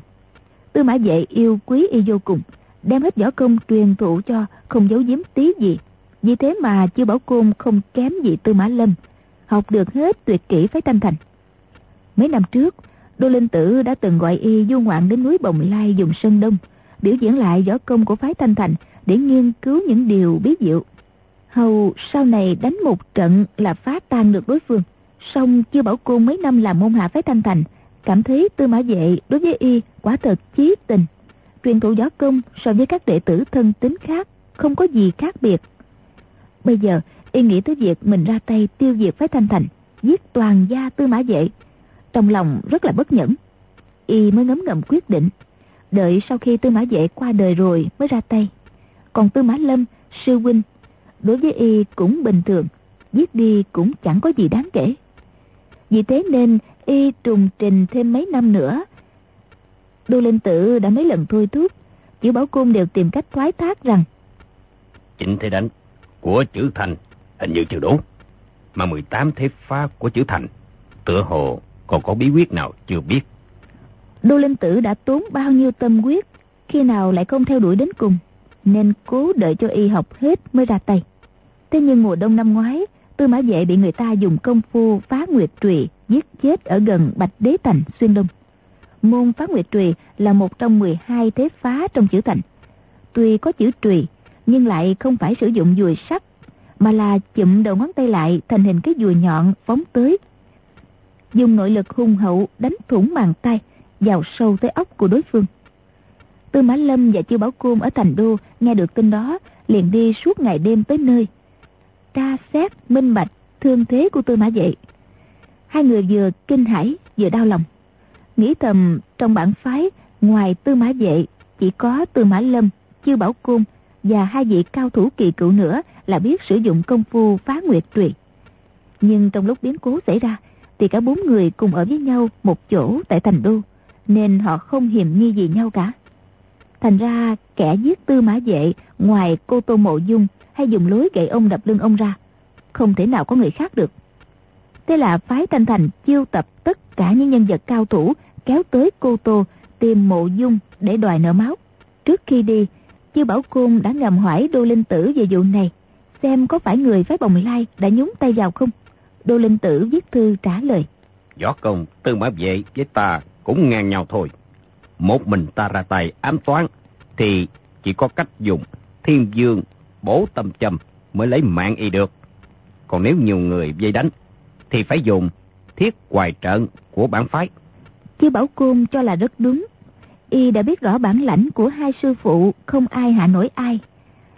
Tư mã vệ yêu quý y vô cùng, đem hết võ công truyền thụ cho, không giấu giếm tí gì. Vì thế mà chưa bảo côn không kém gì tư mã lâm, học được hết tuyệt kỹ phái thanh thành. Mấy năm trước, Đô Linh Tử đã từng gọi y du ngoạn đến núi Bồng Lai dùng Sơn Đông, biểu diễn lại võ công của phái Thanh Thành để nghiên cứu những điều bí diệu. Hầu sau này đánh một trận là phá tan được đối phương. Song chưa bảo cô mấy năm làm môn hạ phái Thanh Thành, cảm thấy tư mã vệ đối với y quả thật chí tình. Truyền thụ võ công so với các đệ tử thân tính khác, không có gì khác biệt. Bây giờ, y nghĩ tới việc mình ra tay tiêu diệt phái Thanh Thành, giết toàn gia tư mã vệ trong lòng rất là bất nhẫn. Y mới ngấm ngầm quyết định, đợi sau khi Tư Mã Vệ qua đời rồi mới ra tay. Còn Tư Mã Lâm, sư huynh, đối với Y cũng bình thường, giết đi cũng chẳng có gì đáng kể. Vì thế nên Y trùng trình thêm mấy năm nữa. Đô Linh Tử đã mấy lần thôi thúc, chữ Bảo Cung đều tìm cách thoái thác rằng Chính thế đánh của chữ thành hình như chưa đủ, mà 18 thế phá của chữ thành tựa hồ còn có bí quyết nào chưa biết. Đô Linh Tử đã tốn bao nhiêu tâm huyết, khi nào lại không theo đuổi đến cùng, nên cố đợi cho y học hết mới ra tay. Thế nhưng mùa đông năm ngoái, Tư Mã Vệ bị người ta dùng công phu phá nguyệt trùy giết chết ở gần Bạch Đế Thành, Xuyên Đông. Môn phá nguyệt trùy là một trong 12 thế phá trong chữ thành. Tuy có chữ trùy, nhưng lại không phải sử dụng dùi sắt, mà là chụm đầu ngón tay lại thành hình cái dùi nhọn phóng tới dùng nội lực hùng hậu đánh thủng màng tay vào sâu tới ốc của đối phương tư mã lâm và chư bảo côn ở thành đô nghe được tin đó liền đi suốt ngày đêm tới nơi tra xét minh bạch thương thế của tư mã vệ. Hai người vừa kinh hãi vừa đau lòng. Nghĩ thầm trong bản phái ngoài tư mã vệ chỉ có tư mã lâm chư bảo côn và hai vị cao thủ kỳ cựu nữa là biết sử dụng công phu phá nguyệt tuyệt Nhưng trong lúc biến cố xảy ra, thì cả bốn người cùng ở với nhau một chỗ tại thành đô, nên họ không hiềm nghi gì nhau cả. Thành ra kẻ giết tư mã vệ ngoài cô Tô Mộ Dung hay dùng lối gậy ông đập lưng ông ra, không thể nào có người khác được. Thế là phái Thanh Thành chiêu tập tất cả những nhân vật cao thủ kéo tới Cô Tô tìm Mộ Dung để đòi nợ máu. Trước khi đi, Chư Bảo Côn đã ngầm hỏi Đô Linh Tử về vụ này, xem có phải người phái bồng lai đã nhúng tay vào không. Đô Linh Tử viết thư trả lời. Võ công tư mã vệ với ta cũng ngang nhau thôi. Một mình ta ra tay ám toán thì chỉ có cách dùng thiên dương bổ tâm châm mới lấy mạng y được. Còn nếu nhiều người dây đánh, thì phải dùng thiết hoài trận của bản phái. Chư Bảo Côn cho là rất đúng. Y đã biết rõ bản lãnh của hai sư phụ không ai hạ nổi ai.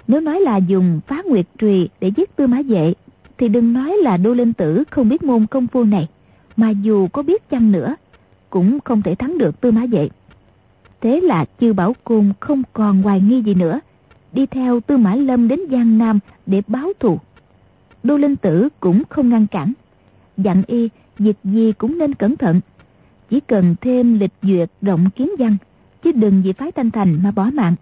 Nếu nói là dùng phá nguyệt trùy để giết tư mã vệ, thì đừng nói là đô linh tử không biết môn công phu này. Mà dù có biết chăng nữa, cũng không thể thắng được tư mã vệ. Thế là chư Bảo Côn không còn hoài nghi gì nữa. Đi theo tư mã lâm đến Giang Nam để báo thù. Đô linh tử cũng không ngăn cản. Dặn y việc gì cũng nên cẩn thận. Chỉ cần thêm lịch duyệt rộng kiến văn, chứ đừng vì phái thanh thành mà bỏ mạng.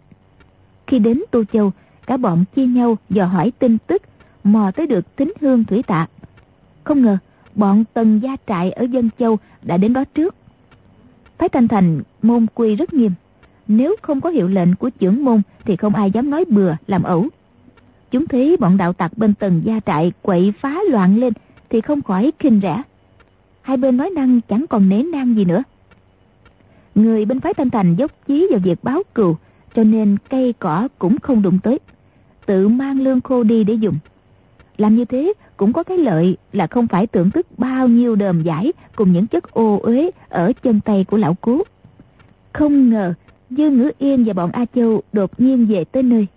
Khi đến Tô Châu, cả bọn chia nhau dò hỏi tin tức, mò tới được tính hương thủy tạ. Không ngờ, bọn tần gia trại ở Dân Châu đã đến đó trước. Phái Thanh Thành môn quy rất nghiêm. Nếu không có hiệu lệnh của trưởng môn thì không ai dám nói bừa làm ẩu. Chúng thấy bọn đạo tặc bên tầng gia trại quậy phá loạn lên thì không khỏi khinh rẻ. Hai bên nói năng chẳng còn nể nang gì nữa. Người bên phái Thanh Thành dốc chí vào việc báo cừu, cho nên cây cỏ cũng không đụng tới. Tự mang lương khô đi để dùng. Làm như thế cũng có cái lợi là không phải tưởng tức bao nhiêu đờm giải cùng những chất ô uế ở chân tay của lão cú. Không ngờ Dương Ngữ Yên và bọn A Châu đột nhiên về tới nơi,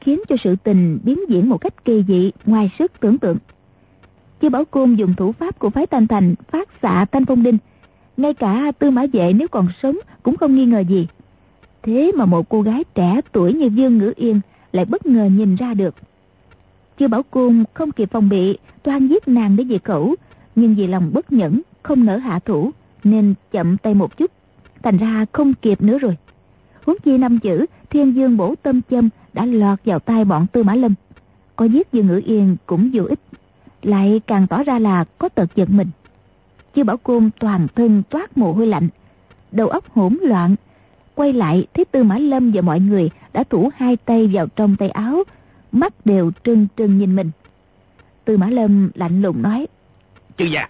khiến cho sự tình biến diễn một cách kỳ dị ngoài sức tưởng tượng. Chư Bảo Côn dùng thủ pháp của phái Thanh Thành phát xạ thanh phong đinh. Ngay cả tư mã vệ nếu còn sống cũng không nghi ngờ gì. Thế mà một cô gái trẻ tuổi như Dương Ngữ Yên lại bất ngờ nhìn ra được. Chư Bảo Côn không kịp phòng bị, toan giết nàng để diệt khẩu, nhưng vì lòng bất nhẫn, không nỡ hạ thủ, nên chậm tay một chút. Thành ra không kịp nữa rồi. Huống chi năm chữ Thiên Dương bổ tâm châm đã lọt vào tay bọn Tư Mã Lâm. Có giết Dương Ngữ Yên cũng vô ích lại càng tỏ ra là có tật giận mình. Chư Bảo Côn toàn thân toát mồ hôi lạnh, đầu óc hỗn loạn, quay lại thấy Tư Mã Lâm và mọi người đã thủ hai tay vào trong tay áo, mắt đều trừng trừng nhìn mình. Tư Mã Lâm lạnh lùng nói: "Chư gia,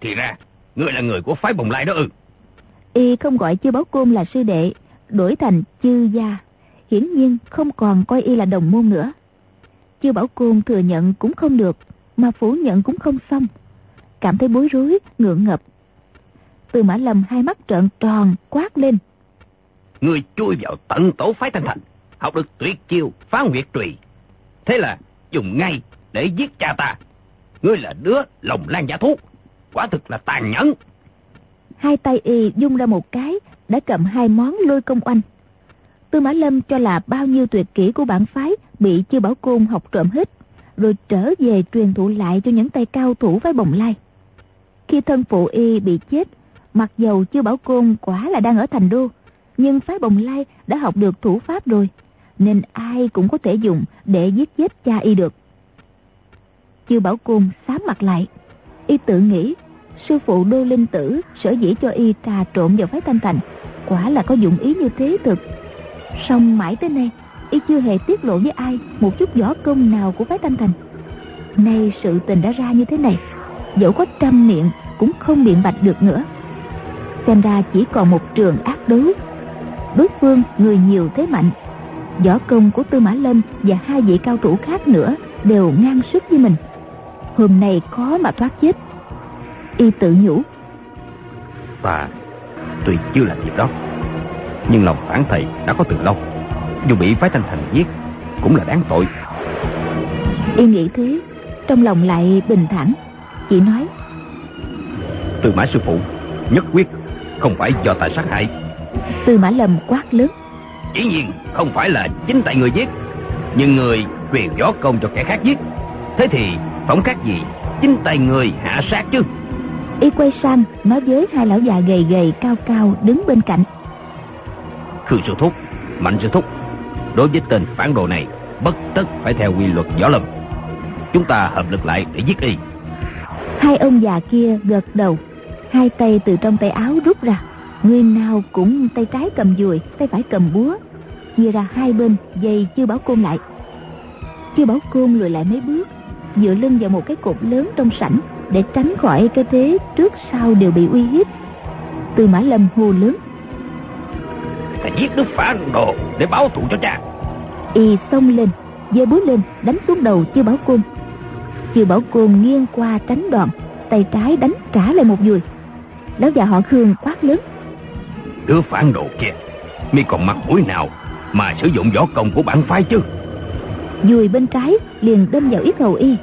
thì ra ngươi là người của phái Bồng Lai đó ư?" Y không gọi Chư Bảo Côn là sư đệ, đổi thành Chư gia, hiển nhiên không còn coi y là đồng môn nữa. Chư Bảo Côn thừa nhận cũng không được, mà phủ nhận cũng không xong. Cảm thấy bối rối ngượng ngập. Từ mã lâm hai mắt trợn tròn quát lên. Người chui vào tận tổ phái thanh thành học được tuyệt chiêu phá nguyệt trùy. Thế là dùng ngay để giết cha ta. Ngươi là đứa lòng lan giả thú quả thực là tàn nhẫn. Hai tay y dung ra một cái đã cầm hai món lôi công oanh tư mã lâm cho là bao nhiêu tuyệt kỹ của bản phái bị chư bảo côn học trộm hết rồi trở về truyền thụ lại cho những tay cao thủ phái bồng lai. Khi thân phụ y bị chết, mặc dầu Chư bảo côn quả là đang ở thành đô, nhưng phái bồng lai đã học được thủ pháp rồi, nên ai cũng có thể dùng để giết chết cha y được. Chư bảo côn sám mặt lại, y tự nghĩ sư phụ đô linh tử sở dĩ cho y trà trộn vào phái thanh thành, quả là có dụng ý như thế thực. song mãi tới nay, y chưa hề tiết lộ với ai một chút võ công nào của phái thanh thành. Nay sự tình đã ra như thế này dẫu có trăm miệng cũng không biện bạch được nữa. Xem ra chỉ còn một trường ác đấu đối phương người nhiều thế mạnh võ công của tư mã lâm và hai vị cao thủ khác nữa đều ngang sức với mình. Hôm nay khó mà thoát chết. Y tự nhủ và tuy chưa làm việc đó. Nhưng lòng phản thầy đã có từ lâu. Dù bị phái thanh thành giết cũng là đáng tội. Y nghĩ thế trong lòng lại bình thản. Chỉ nói từ mã sư phụ nhất quyết không phải do ta sát hại. từ mã lầm quát lớn. Dĩ nhiên không phải là chính tại người giết nhưng người truyền võ công cho kẻ khác giết. Thế thì phỏng khác gì chính tay người hạ sát chứ y quay sang nói với hai lão già gầy gầy cao cao đứng bên cạnh. Khương sư thúc mạnh sư thúc đối với tên phản đồ này bất tất phải theo quy luật võ lâm. Chúng ta hợp lực lại để giết y. Hai ông già kia gật đầu hai tay từ trong tay áo rút ra. Người nào cũng tay trái cầm dùi tay phải cầm búa. Chia ra hai bên dây chưa bảo côn lại. Chưa bảo côn lùi lại mấy bước dựa lưng vào một cái cột lớn trong sảnh để tránh khỏi cái thế trước sau đều bị uy hiếp. Từ mã lâm hô lớn. Ta giết đức phản đồ để báo thù cho cha. Y xông lên giơ búa lên đánh xuống đầu chưa bảo côn. Chưa bảo côn nghiêng qua tránh đòn tay trái đánh trả lại một dùi. Lão già họ khương quát lớn. Đứa phản đồ kia mi còn mặt mũi nào mà sử dụng võ công của bản phái chứ? Dùi bên trái liền đâm vào yết hầu y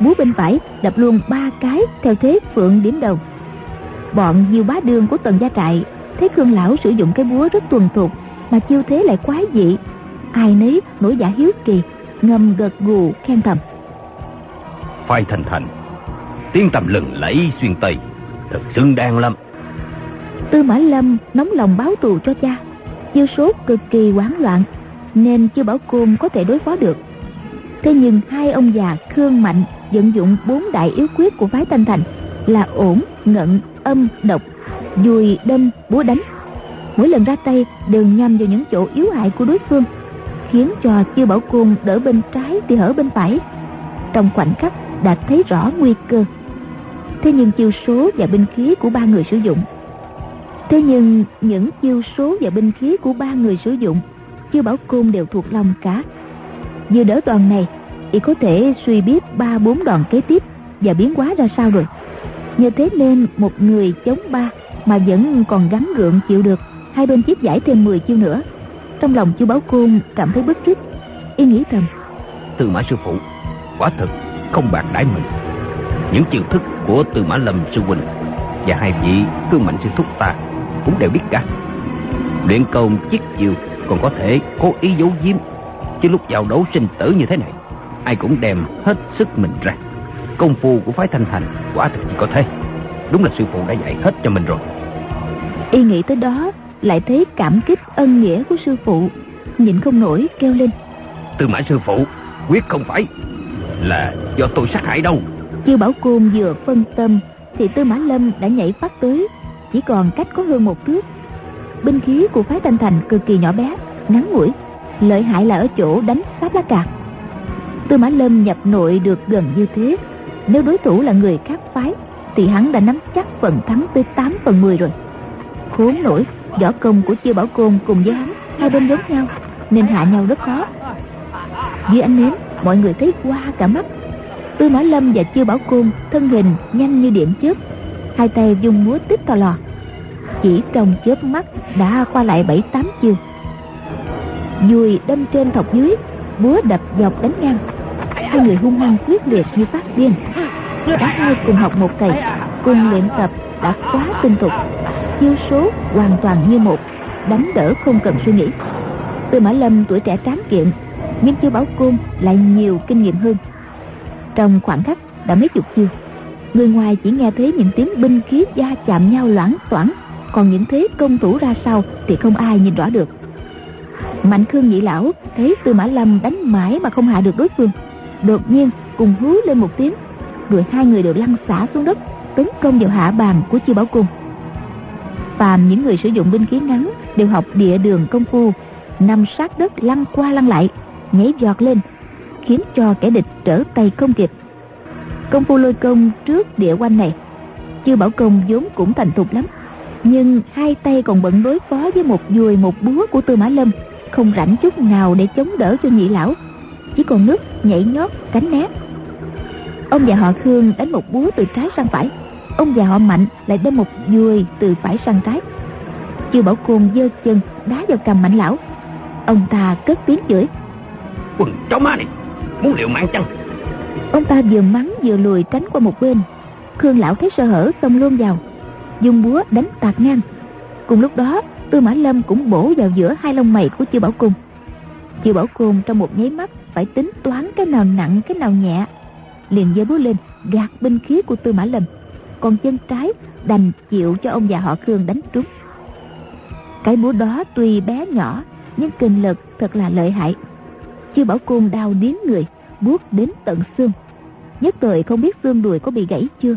búa bên phải đập luôn ba cái theo thế phượng điểm đầu. Bọn diêu bá đương của tần gia trại thấy khương lão sử dụng cái búa rất tuần thuộc mà chiêu thế lại quái dị. Ai nấy nổi giả hiếu kỳ ngầm gật gù khen thầm. Phai thành thành tiếng tầm lừng lẫy xuyên tây thật xứng đáng lắm. Tư mã lâm nóng lòng báo thù cho cha chiêu số cực kỳ hoảng loạn nên chưa bảo côn có thể đối phó được. Thế nhưng hai ông già khương mạnh vận dụng bốn đại yếu quyết của phái thanh thành là ổn, ngận, âm, độc, dùi, đâm, búa đánh. Mỗi lần ra tay đều nhằm vào những chỗ yếu hại của đối phương, khiến cho chiêu bảo côn đỡ bên trái thì hở bên phải. Trong khoảnh khắc đã thấy rõ nguy cơ. Thế nhưng chiêu số và binh khí của ba người sử dụng. Thế nhưng những chiêu số và binh khí của ba người sử dụng chiêu bảo côn đều thuộc lòng cả. Vừa đỡ đòn này y có thể suy biết ba bốn đòn kế tiếp và biến hóa ra sao rồi. Nhờ thế nên một người chống ba mà vẫn còn gắn gượng chịu được, hai bên chiếc giải thêm 10 chiêu nữa. Trong lòng chu báo côn cảm thấy bức rứt y nghĩ thầm từ mã sư phụ, quả thực không bạc đãi mình. Những chiêu thức của từ mã lâm, sư huynh và hai vị cương mạnh sư thúc ta cũng đều biết cả. Luyện công, chiếc chiêu còn có thể cố ý giấu giếm, chứ lúc vào đấu sinh tử như thế này ai cũng đem hết sức mình ra. Công phu của phái thanh thành quả thực chỉ có thế. Đúng là sư phụ đã dạy hết cho mình rồi. Y nghĩ tới đó lại thấy cảm kích ân nghĩa của sư phụ. Nhịn không nổi kêu lên. Tư mã sư phụ quyết không phải là do tôi sát hại đâu. Chư bảo côn vừa phân tâm thì tư mã lâm đã nhảy phát tới. Chỉ còn cách có hơn một thước. Binh khí của phái thanh thành cực kỳ nhỏ bé ngắn ngủi. Lợi hại là ở chỗ đánh pháp lá cạc tư mã lâm nhập nội được gần như thế. Nếu đối thủ là người khác phái, thì hắn đã nắm chắc phần thắng tới 8 phần 10 rồi. Khốn nổi, võ công của chiêu bảo côn cùng với hắn, hai bên giống nhau, nên hạ nhau rất khó. Dưới ánh nến mọi người thấy qua cả mắt. Tư mã lâm và chiêu bảo côn thân hình nhanh như điện chớp. Hai tay dùng múa tích to lò. Chỉ trong chớp mắt đã qua lại bảy tám chiêu. Dùi đâm trên thọc dưới, búa đập dọc đánh ngang hai người hung hăng quyết liệt như phát điên. Cả hai cùng học một thầy cùng luyện tập đã quá tinh thục chiêu số hoàn toàn như một, đánh đỡ không cần suy nghĩ. Tư mã lâm tuổi trẻ tráng kiện, nhưng chưa bảo côn lại nhiều kinh nghiệm hơn. Trong khoảng khắc đã mấy chục chiêu, người ngoài chỉ nghe thấy những tiếng binh khí va chạm nhau loãng xoảng còn những thế công thủ ra sao thì không ai nhìn rõ được. Mạnh khương nhị lão thấy tư mã lâm đánh mãi mà không hạ được đối phương đột nhiên, cùng hú lên một tiếng, rồi hai người đều lăn xả xuống đất, tấn công vào hạ bàn của chi bảo cung. Phàm những người sử dụng binh khí ngắn đều học địa đường công phu, nằm sát đất lăn qua lăn lại, nhảy giọt lên, khiến cho kẻ địch trở tay không kịp. Công phu lôi công trước địa quanh này, chư bảo công vốn cũng thành thục lắm, nhưng hai tay còn bận đối phó với một dùi một búa của tư mã lâm, không rảnh chút nào để chống đỡ cho nhị lão chỉ còn nước nhảy nhót tránh né ông già họ khương đánh một búa từ trái sang phải. Ông già họ mạnh lại đâm một dùi từ phải sang trái. Chư bảo côn giơ chân đá vào cầm mạnh lão. Ông ta cất tiếng chửi. Quần chó má này muốn liệu mạng chăng? Ông ta vừa mắng vừa lùi tránh qua một bên. Khương lão thấy sơ hở xông luôn vào. Dùng búa đánh tạt ngang. Cùng lúc đó tư mã lâm cũng bổ vào giữa hai lông mày của chư bảo cung chư bảo cung trong một nháy mắt phải tính toán cái nào nặng, cái nào nhẹ. Liền giơ búa lên, gạt binh khí của tư mã lâm. Còn chân trái đành chịu cho ông già họ khương đánh trúng. Cái búa đó tuy bé nhỏ, nhưng kinh lực thật là lợi hại. Chưa bảo côn đau điếng người buốt đến tận xương. Nhất thời không biết xương đùi có bị gãy chưa.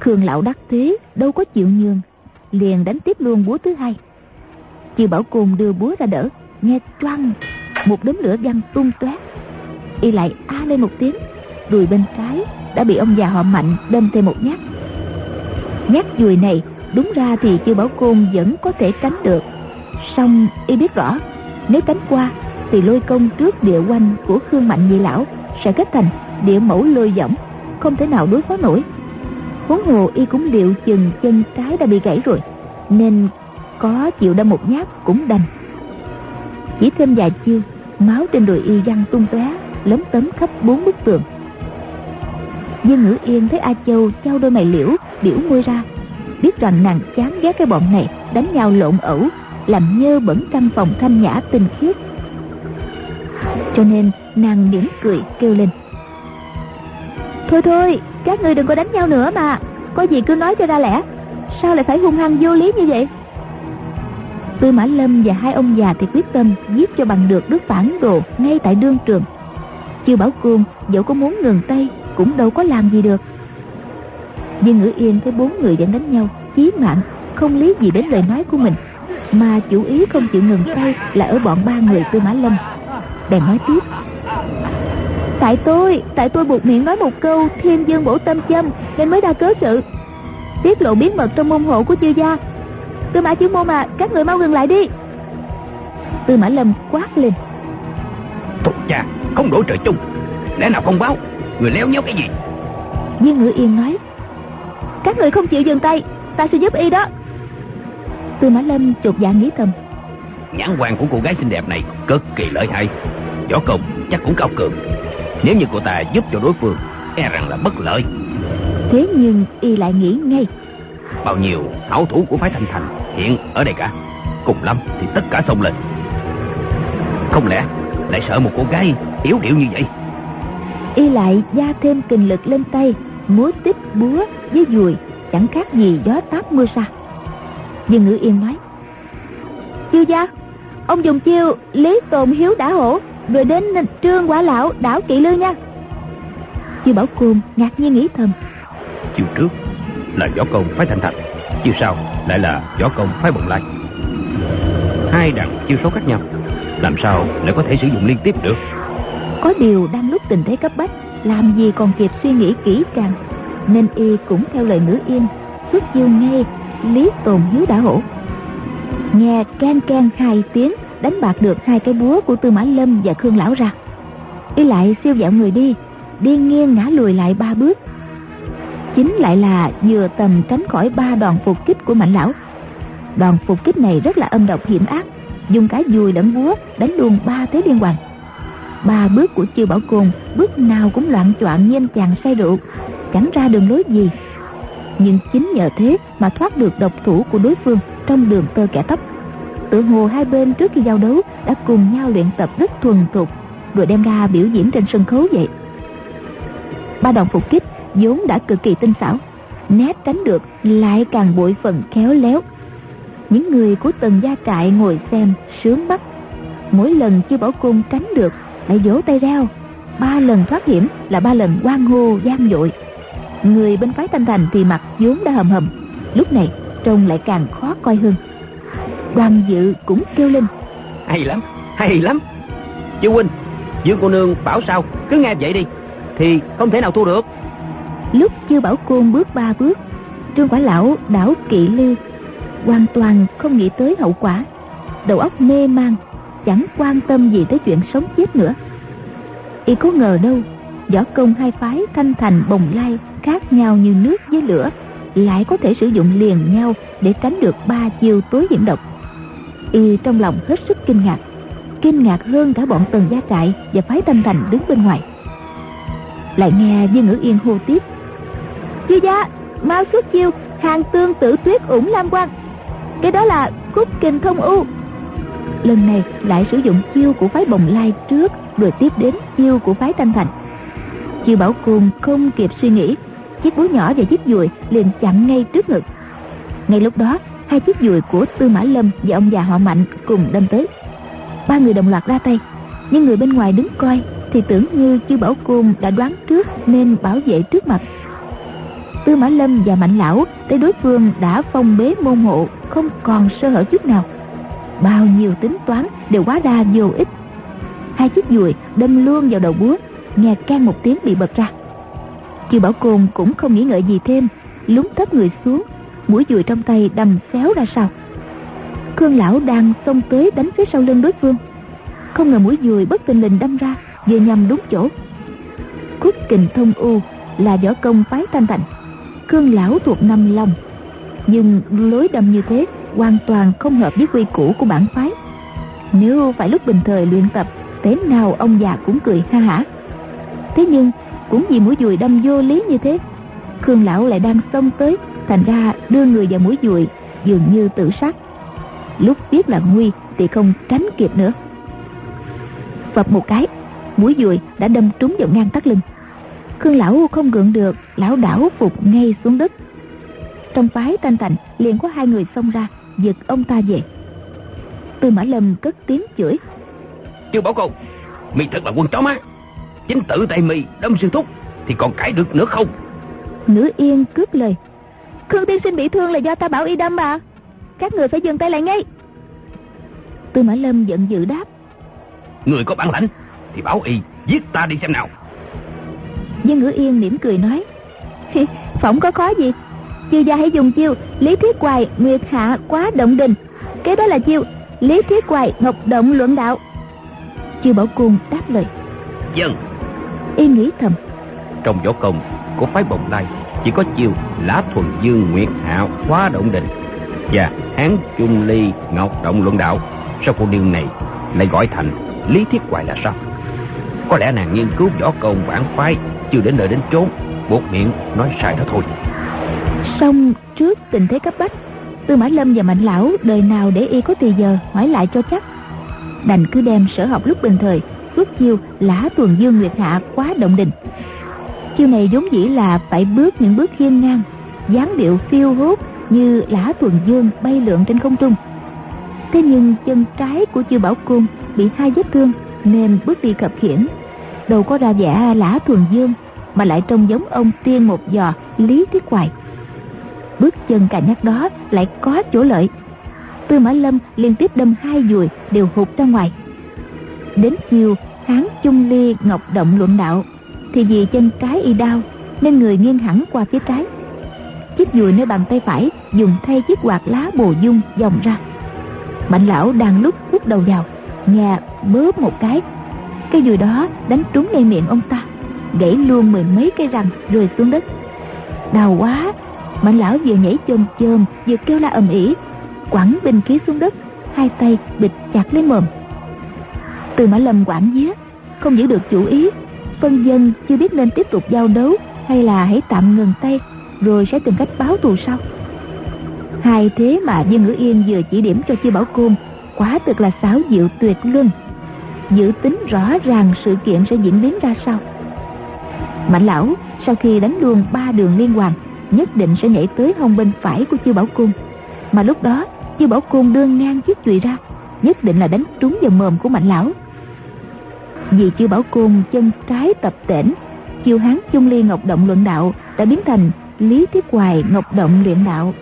Khương lão đắc thế, đâu có chịu nhường, liền đánh tiếp luôn búa thứ hai. Chưa bảo côn đưa búa ra đỡ, nghe choang một đốm lửa văng tung tóe. Y lại a lên một tiếng. Đùi bên trái đã bị ông già họ mạnh đâm thêm một nhát. Nhát dùi này đúng ra thì chưa bảo côn vẫn có thể tránh được. Song y biết rõ, nếu tránh qua thì lôi công trước địa quanh của khương mạnh nhị lão sẽ kết thành địa mẫu lôi dẫm không thể nào đối phó nổi. Huống hồ y cũng liệu chừng chân trái đã bị gãy rồi, nên có chịu đâm một nhát cũng đành chỉ thêm vài chiêu, máu trên đùi y văng tung tóe lấm tấm khắp bốn bức tường. Dương ngữ yên thấy a châu trao đôi mày liễu, biểu môi ra, biết rằng nàng chán ghét cái bọn này, đánh nhau lộn ẩu, làm nhơ bẩn căn phòng thanh nhã tinh khiết. Cho nên, nàng mỉm cười kêu lên. Thôi thôi, các người đừng có đánh nhau nữa mà, có gì cứ nói cho ra lẽ, sao lại phải hung hăng vô lý như vậy? Tư mã lâm và hai ông già thì quyết tâm giết cho bằng được đức phản đồ ngay tại đương trường. Chư bảo cương dẫu có muốn ngừng tay cũng đâu có làm gì được. Nhưng ngữ yên thấy bốn người vẫn đánh nhau, chí mạng, không lý gì đến lời nói của mình, mà chủ ý không chịu ngừng tay là ở bọn ba người tư mã lâm. Bèn nói tiếp, tại tôi tại tôi buộc miệng nói một câu thiên dương bổ tâm châm nên mới ra cớ sự. Tiết lộ bí mật trong môn hộ của chư gia tư mã chữ môn mà các người mau ngừng lại đi. Tư mã lâm quát lên. Thuộc cha không đổi trời chung. Lẽ nào không báo? Người léo nhéo cái gì? Viên ngữ yên nói các người không chịu dừng tay ta sẽ giúp y đó. Tư mã lâm chột dạ nghĩ thầm nhãn quan của cô gái xinh đẹp này cực kỳ lợi hại. Võ công chắc cũng cao cường. Nếu như cô ta giúp cho đối phương e rằng là bất lợi. Thế nhưng y lại nghĩ ngay. Bao nhiêu hảo thủ của phái thanh thành hiện ở đây cả. Cùng lắm thì tất cả xông lên. Không lẽ lại sợ một cô gái yếu điệu như vậy? Y lại gia thêm kình lực lên tay múa tích búa với dùi chẳng khác gì gió táp mưa sa. Dương ngữ yên nói chư gia ông dùng chiêu lý tồn hiếu đã hổ rồi đến trương quả lão đảo kỵ lư nha. Chư bảo côn ngạc nhiên nghĩ thầm chiều trước là võ công thanh thành chiều sau lại là võ công phái bồng lai? Hai đẳng chiêu số khác nhau. Làm sao lại có thể sử dụng liên tiếp được? Có điều đang lúc tình thế cấp bách làm gì còn kịp suy nghĩ kỹ càng nên y cũng theo lời ngữ yên xuất chiêu ngay lý tồn hiếu đã hổ. Nghe can can hai tiếng đánh bạc được hai cái búa của tư mã lâm và khương lão ra. Y lại siêu dạo người đi đi nghiêng ngã lùi lại ba bước chính lại là vừa tầm tránh khỏi ba đòn phục kích của mạnh lão. Đòn phục kích này rất là âm độc hiểm ác, dùng cả dùi lẫn búa đánh luôn ba thế liên hoàn. Ba bước của chư bảo côn bước nào cũng loạn choạng như anh chàng say rượu, chẳng ra đường lối gì. Nhưng chính nhờ thế mà thoát được độc thủ của đối phương trong đường tơ kẻ tóc. Tự hồ hai bên trước khi giao đấu đã cùng nhau luyện tập rất thuần thục rồi đem ra biểu diễn trên sân khấu vậy. Ba đòn phục kích vốn đã cực kỳ tinh xảo. Né tránh được lại càng bội phần khéo léo. Những người của tần gia trại ngồi xem, sướng mắt. Mỗi lần chưa bảo cung tránh được lại vỗ tay reo. Ba lần thoát hiểm là ba lần quan hô gian dội. Người bên phái thanh thành thì mặt vốn đã hầm hầm. Lúc này, trông lại càng khó coi hơn. Đoàn dự cũng kêu lên. Hay lắm hay lắm. Chú huynh, dương cô nương bảo sao? Cứ nghe vậy đi, thì không thể nào thua được lúc chưa bảo côn bước ba bước, trương quả lão đảo kỵ lư hoàn toàn không nghĩ tới hậu quả. Đầu óc mê man, chẳng quan tâm gì tới chuyện sống chết nữa. Y có ngờ đâu, võ công hai phái thanh thành bồng lai khác nhau như nước với lửa, lại có thể sử dụng liền nhau để tránh được ba chiêu tối hiểm độc. Y trong lòng hết sức kinh ngạc kinh ngạc hơn cả bọn tần gia trại và phái thanh thành đứng bên ngoài. Lại nghe viên ngữ yên hô tiếp chư gia mau xuất chiêu hàng tương tử tuyết ủng lam quan cái đó là khúc kình thông u. Lần này lại sử dụng chiêu của phái bồng lai trước, rồi tiếp đến chiêu của phái thanh thành. Chiêu Bảo cùng không kịp suy nghĩ, Chiếc búa nhỏ và chiếc dùi liền chặn ngay trước ngực. Ngay lúc đó, Hai chiếc dùi của Tư Mã Lâm và ông già họ Mạnh cùng đâm tới. Ba người đồng loạt ra tay, Nhưng người bên ngoài đứng coi Thì tưởng như Chiêu Bảo cung đã đoán trước Nên bảo vệ trước mặt. Tư Mã Lâm và Mạnh Lão thấy đối phương đã phong bế môn hộ, Không còn sơ hở chút nào. Bao nhiêu tính toán đều quá đa vô ích. Hai chiếc dùi đâm luôn vào đầu búa, Nghe can một tiếng bị bật ra. Kiều Bảo Côn cũng không nghĩ ngợi gì thêm, Lúng thấp người xuống, Mũi dùi trong tay đầm xéo ra sau. Khương Lão đang xông tới đánh phía sau lưng đối phương. Không ngờ mũi dùi bất tình lình đâm ra, Vừa nhằm đúng chỗ. Khúc kình thông u là võ công phái thanh thành Khương Lão thuộc năm long. Nhưng lối đâm như thế Hoàn toàn không hợp với quy củ của bản phái. Nếu phải lúc bình thời luyện tập, Thế nào ông già cũng cười ha hả. Thế nhưng, cũng vì mũi dùi đâm vô lý như thế Khương Lão lại đang xông tới, Thành ra đưa người vào mũi dùi, Dường như tự sát. Lúc biết là nguy thì không tránh kịp nữa. Phập một cái, Mũi dùi đã đâm trúng vào ngang tắt lưng. Khương Lão không gượng được Lão đảo phục ngay xuống đất. Trong phái thanh thành liền có hai người xông ra Giật ông ta về. Tư Mã Lâm cất tiếng chửi. Chưa bảo cô Mi thật là quân chó má. Chính tự tay mi đâm sư thúc Thì còn cãi được nữa không? Ngữ yên cướp lời. Khương tiên sinh bị thương là do ta bảo y đâm mà. Các người phải dừng tay lại ngay. Tư Mã Lâm giận dữ đáp. Người có bản lãnh Thì bảo y giết ta đi xem nào Nhưng ngữ yên mỉm cười nói Phỏng có khó gì? Chư gia hãy dùng chiêu Lý Thiết Hoài Nguyệt Hạ quá động đình. Kế đó là chiêu Lý Thiết Hoài Ngọc Động Luận Đạo. Chư Bảo Cung đáp lời Dân Y nghĩ thầm Trong võ công của phái bồng lai Chỉ có chiêu Lã Thuần Dương Nguyệt Hạ Hóa Động Đình Và Hán Trung Ly Ngọc Động Luận Đạo. Sao cô điều này lại gọi thành Lý Thiết Hoài là sao có lẽ nàng nghiên cứu võ công bản phái, Chưa đến nơi đến chốn. Buộc miệng nói sai đó thôi. Xong, trước tình thế cấp bách, Tư Mã Lâm và Mạnh Lão đời nào để y có thì giờ, hỏi lại cho chắc. Đành cứ đem sở học lúc bình thời bước chiêu, lã tuần dương nguyệt hạ quá động đình. Chiêu này vốn dĩ là phải bước những bước hiên ngang, dáng điệu phiêu hốt như lã tuần dương bay lượn trên không trung. Thế nhưng chân trái của chiêu Bảo Côn bị hai vết thương nên bước đi khập khiễng, Đâu có ra vẻ lã thuần dương mà lại trông giống ông tiên một giò lý tiết hoài. Bước chân cà nhắc đó lại có chỗ lợi. Tư mã lâm liên tiếp đâm hai dùi đều hụt ra ngoài. Đến chiều hán chung ly ngọc động luận đạo thì vì chân trái y đau nên người nghiêng hẳn qua phía trái. Chiếc dùi nơi bàn tay phải dùng thay chiếc quạt lá bồ dung dòng ra. Mạnh lão đang lúc hút đầu vào nghe bớp một cái. Cái dùi đó đánh trúng ngay miệng ông ta, gãy luôn mười mấy cây răng rơi xuống đất. Đau quá mạnh lão vừa nhảy chôm chôm vừa kêu la ầm ĩ, quẳng binh khí xuống đất, hai tay bịt chặt lấy mồm. Từ mã lâm quản vía, không giữ được chủ ý phân dân chưa biết nên tiếp tục giao đấu hay là hãy tạm ngừng tay, rồi sẽ tìm cách báo thù sau. Hai thế mà dương ngữ yên vừa chỉ điểm cho chi bảo côn, quá thực là xáo diệu tuyệt luân dự tính rõ ràng sự kiện sẽ diễn biến ra sao. Mạnh lão, sau khi đánh luôn ba đường liên hoàn, nhất định sẽ nhảy tới hông bên phải của chư bảo cung. Mà lúc đó, chư bảo cung đương ngang chiếc chùy ra, nhất định là đánh trúng vào mồm của mạnh lão. Vì chư bảo cung chân trái tập tễnh, chiêu hán chung ly ngọc động luận đạo đã biến thành lý thiết hoài ngọc động luyện đạo.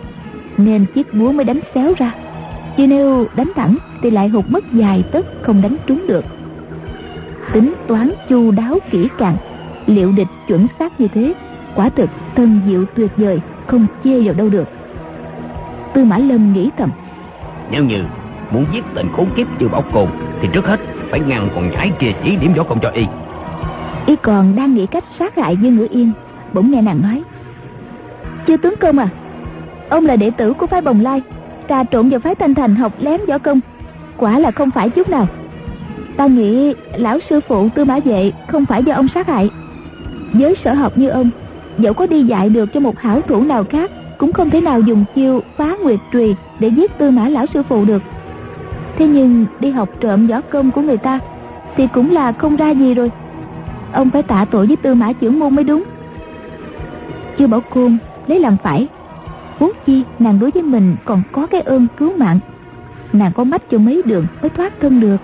Nên chiếc búa mới đánh xéo ra. Chứ nếu đánh thẳng thì lại hụt mất dài tất không đánh trúng được tính toán chu đáo kỹ càng. Liệu địch chuẩn xác như thế quả thực thân diệu tuyệt vời không chê vào đâu được. Tư mã lâm nghĩ thầm. Nếu như muốn giết tên khốn kiếp như bảo cồn thì trước hết phải ngăn con nhãi kia chỉ điểm võ công cho y. Y còn đang nghĩ cách sát hại dương ngữ yên bỗng nghe nàng nói. Chưa tướng công à ông là đệ tử của phái bồng lai trà trộn vào phái thanh thành học lén võ công quả là không phải chút nào ta nghĩ lão sư phụ tư mã vệ không phải do ông sát hại. Với sở học như ông, dẫu có đi dạy được cho một hảo thủ nào khác, cũng không thể nào dùng chiêu phá nguyệt trùy để giết tư mã lão sư phụ được. Thế nhưng đi học trộm võ công của người ta thì cũng là không ra gì rồi. Ông phải tạ tội với tư mã trưởng môn mới đúng. Chưa bảo côn lấy làm phải. Huống chi nàng đối với mình còn có cái ơn cứu mạng. Nàng có mắt cho mấy đường mới thoát thân được.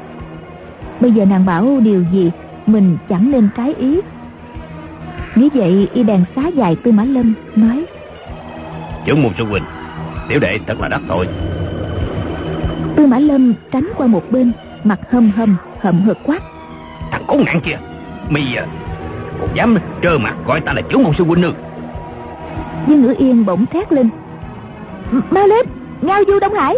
Bây giờ nàng bảo điều gì? Mình chẳng nên trái ý. Nghĩ vậy y đàn xá dài tư mã lâm Nói. Trưởng môn sư huynh Tiểu đệ thật là đắc tội. Tư mã lâm tránh qua một bên Mặt hâm hâm hậm hực quát. Thằng cố nạn kia Mi à Còn dám trơ mặt gọi ta là trưởng môn sư huynh nữa. Dương Ngữ Yên bỗng thét lên. Mau lên Ngao du Đông Hải.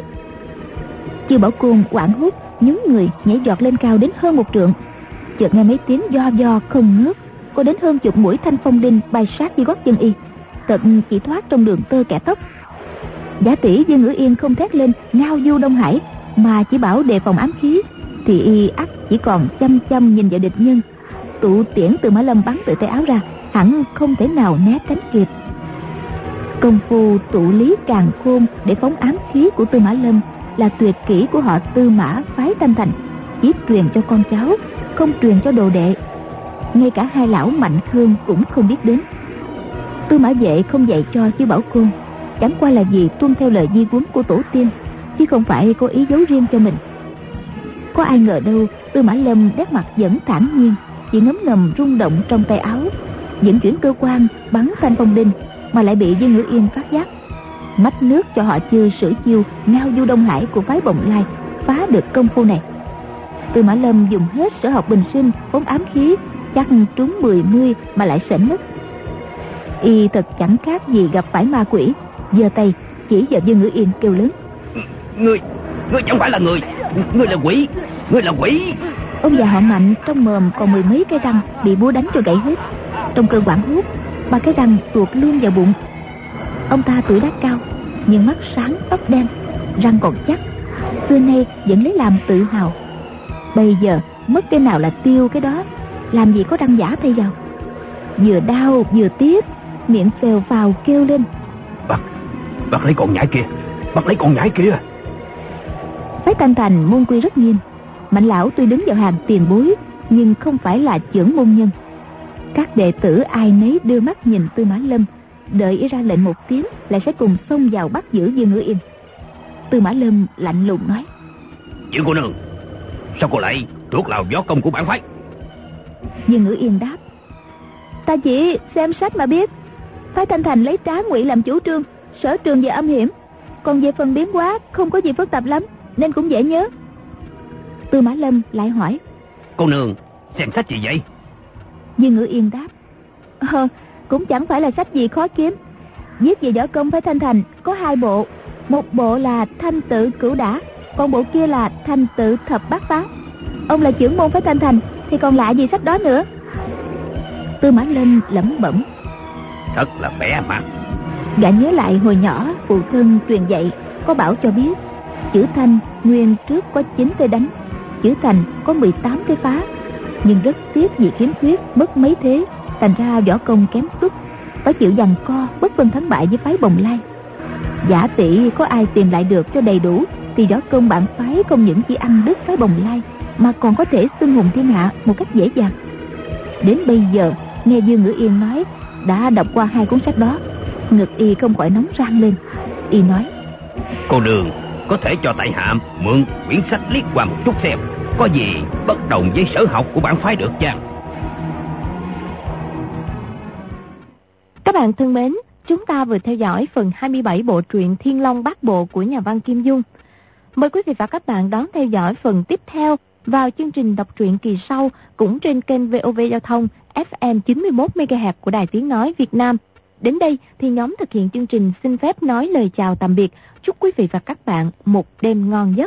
Chư Bảo Côn quảng hút những người nhảy giọt lên cao đến hơn một trượng. Chợt nghe mấy tiếng do do không ngớt, Có đến hơn chục mũi thanh phong đinh bay sát dưới gót chân y. Tận chỉ thoát trong đường tơ kẻ tóc. Giả tỷ Dương Ngữ Yên không thét lên, Ngao du Đông Hải, Mà chỉ bảo đề phòng ám khí. Thì y ắt chỉ còn chăm chăm nhìn vào địch nhân. Tụ tiễn từ Mã Lâm bắn từ tay áo ra, Hẳn không thể nào né tránh kịp. Công phu tụ lý càng khôn để phóng ám khí của Tư Mã Lâm là tuyệt kỹ của họ Tư Mã phái Thanh Thành, chỉ truyền cho con cháu, không truyền cho đồ đệ. Ngay cả hai lão mạnh thương cũng không biết đến. Tư Mã Vệ không dạy cho chứ Bảo Côn, chẳng qua là vì tuân theo lời di huấn của tổ tiên, chứ không phải có ý giấu riêng cho mình. Có ai ngờ đâu Tư Mã Lâm nét mặt vẫn thản nhiên, chỉ ngấm ngầm rung động trong tay áo, dẫn chuyển cơ quan bắn thanh phong đinh mà lại bị Dương Ngữ Yên phát giác mách nước cho họ chưa sử chiêu ngao du đông hải của phái bồng lai phá được công phu này. Tư mã lâm dùng hết sở học bình sinh phóng ám khí chắc trúng mười mươi mà lại sỉnh mất. Y thật chẳng khác gì gặp phải ma quỷ giơ tay chỉ vào dương ngữ yên kêu lớn. Ngươi ngươi chẳng phải là người ngươi là quỷ ngươi là quỷ. Ông già họ mạnh trong mồm còn mười mấy cái răng bị búa đánh cho gãy hết. Trong cơn quảng hút ba cái răng tuột luôn vào bụng ông ta tuổi đã cao nhưng mắt sáng tóc đen răng còn chắc. Xưa nay vẫn lấy làm tự hào. Bây giờ mất cái nào là tiêu cái đó làm gì có răng giả thay vào. Vừa đau vừa tiếc miệng phèo phào kêu lên. Bắt bắt lấy con nhãi kia bắt lấy con nhãi kia. Phái thanh thành môn quy rất nghiêm. Mạnh lão tuy đứng vào hàng tiền bối nhưng không phải là trưởng môn nhân. Các đệ tử ai nấy đưa mắt nhìn tư mã lâm đợi ý ra lệnh một tiếng lại sẽ cùng xông vào bắt giữ dương ngữ yên. Tư mã lâm lạnh lùng nói. Dương cô nương sao cô lại thuộc lào gió công của bản phái? Dương ngữ yên đáp. Ta chỉ xem sách mà biết. Phái thanh thành lấy trá ngụy làm chủ trương sở trường về âm hiểm. Còn về phần biến hóa không có gì phức tạp lắm nên cũng dễ nhớ. Tư mã lâm lại hỏi. Cô nương xem sách gì vậy? Dương Ngữ Yên đáp. Ờ, cũng chẳng phải là sách gì khó kiếm. Viết về võ công phải thanh thành Có hai bộ. Một bộ là thanh tự cửu đả Còn bộ kia là thanh tự thập bát phá. Ông là trưởng môn phải thanh thành Thì còn lạ gì sách đó nữa? Tư Mã Lâm lẩm bẩm. Thật là bẻ mặt. Gã nhớ lại hồi nhỏ Phụ thân truyền dạy Có bảo cho biết Chữ thanh nguyên trước có 9 cây đánh Chữ thành có 18 cái phá. Nhưng rất tiếc vì khiếm khuyết mất mấy thế thành ra võ công kém xuất phải chịu giằng co, bất phân thắng bại với phái bồng lai. Giả tỷ có ai tìm lại được cho đầy đủ, thì võ công bạn phái không những chỉ ăn đứt phái bồng lai, mà còn có thể xưng hùng thiên hạ một cách dễ dàng. Đến bây giờ, nghe dương ngữ yên nói, đã đọc qua hai cuốn sách đó, ngực y không khỏi nóng rang lên. Y nói, cô đường, có thể cho tại hạ mượn quyển sách liếc qua một chút xem, có gì bất đồng với sở học của bản phái được chăng? Các bạn thân mến, chúng ta vừa theo dõi phần 27 bộ truyện Thiên Long Bát Bộ của nhà văn Kim Dung. Mời quý vị và các bạn đón theo dõi phần tiếp theo vào chương trình đọc truyện kỳ sau cũng trên kênh VOV Giao thông FM 91MHz của Đài Tiếng Nói Việt Nam. Đến đây thì nhóm thực hiện chương trình xin phép nói lời chào tạm biệt. Chúc quý vị và các bạn một đêm ngon giấc.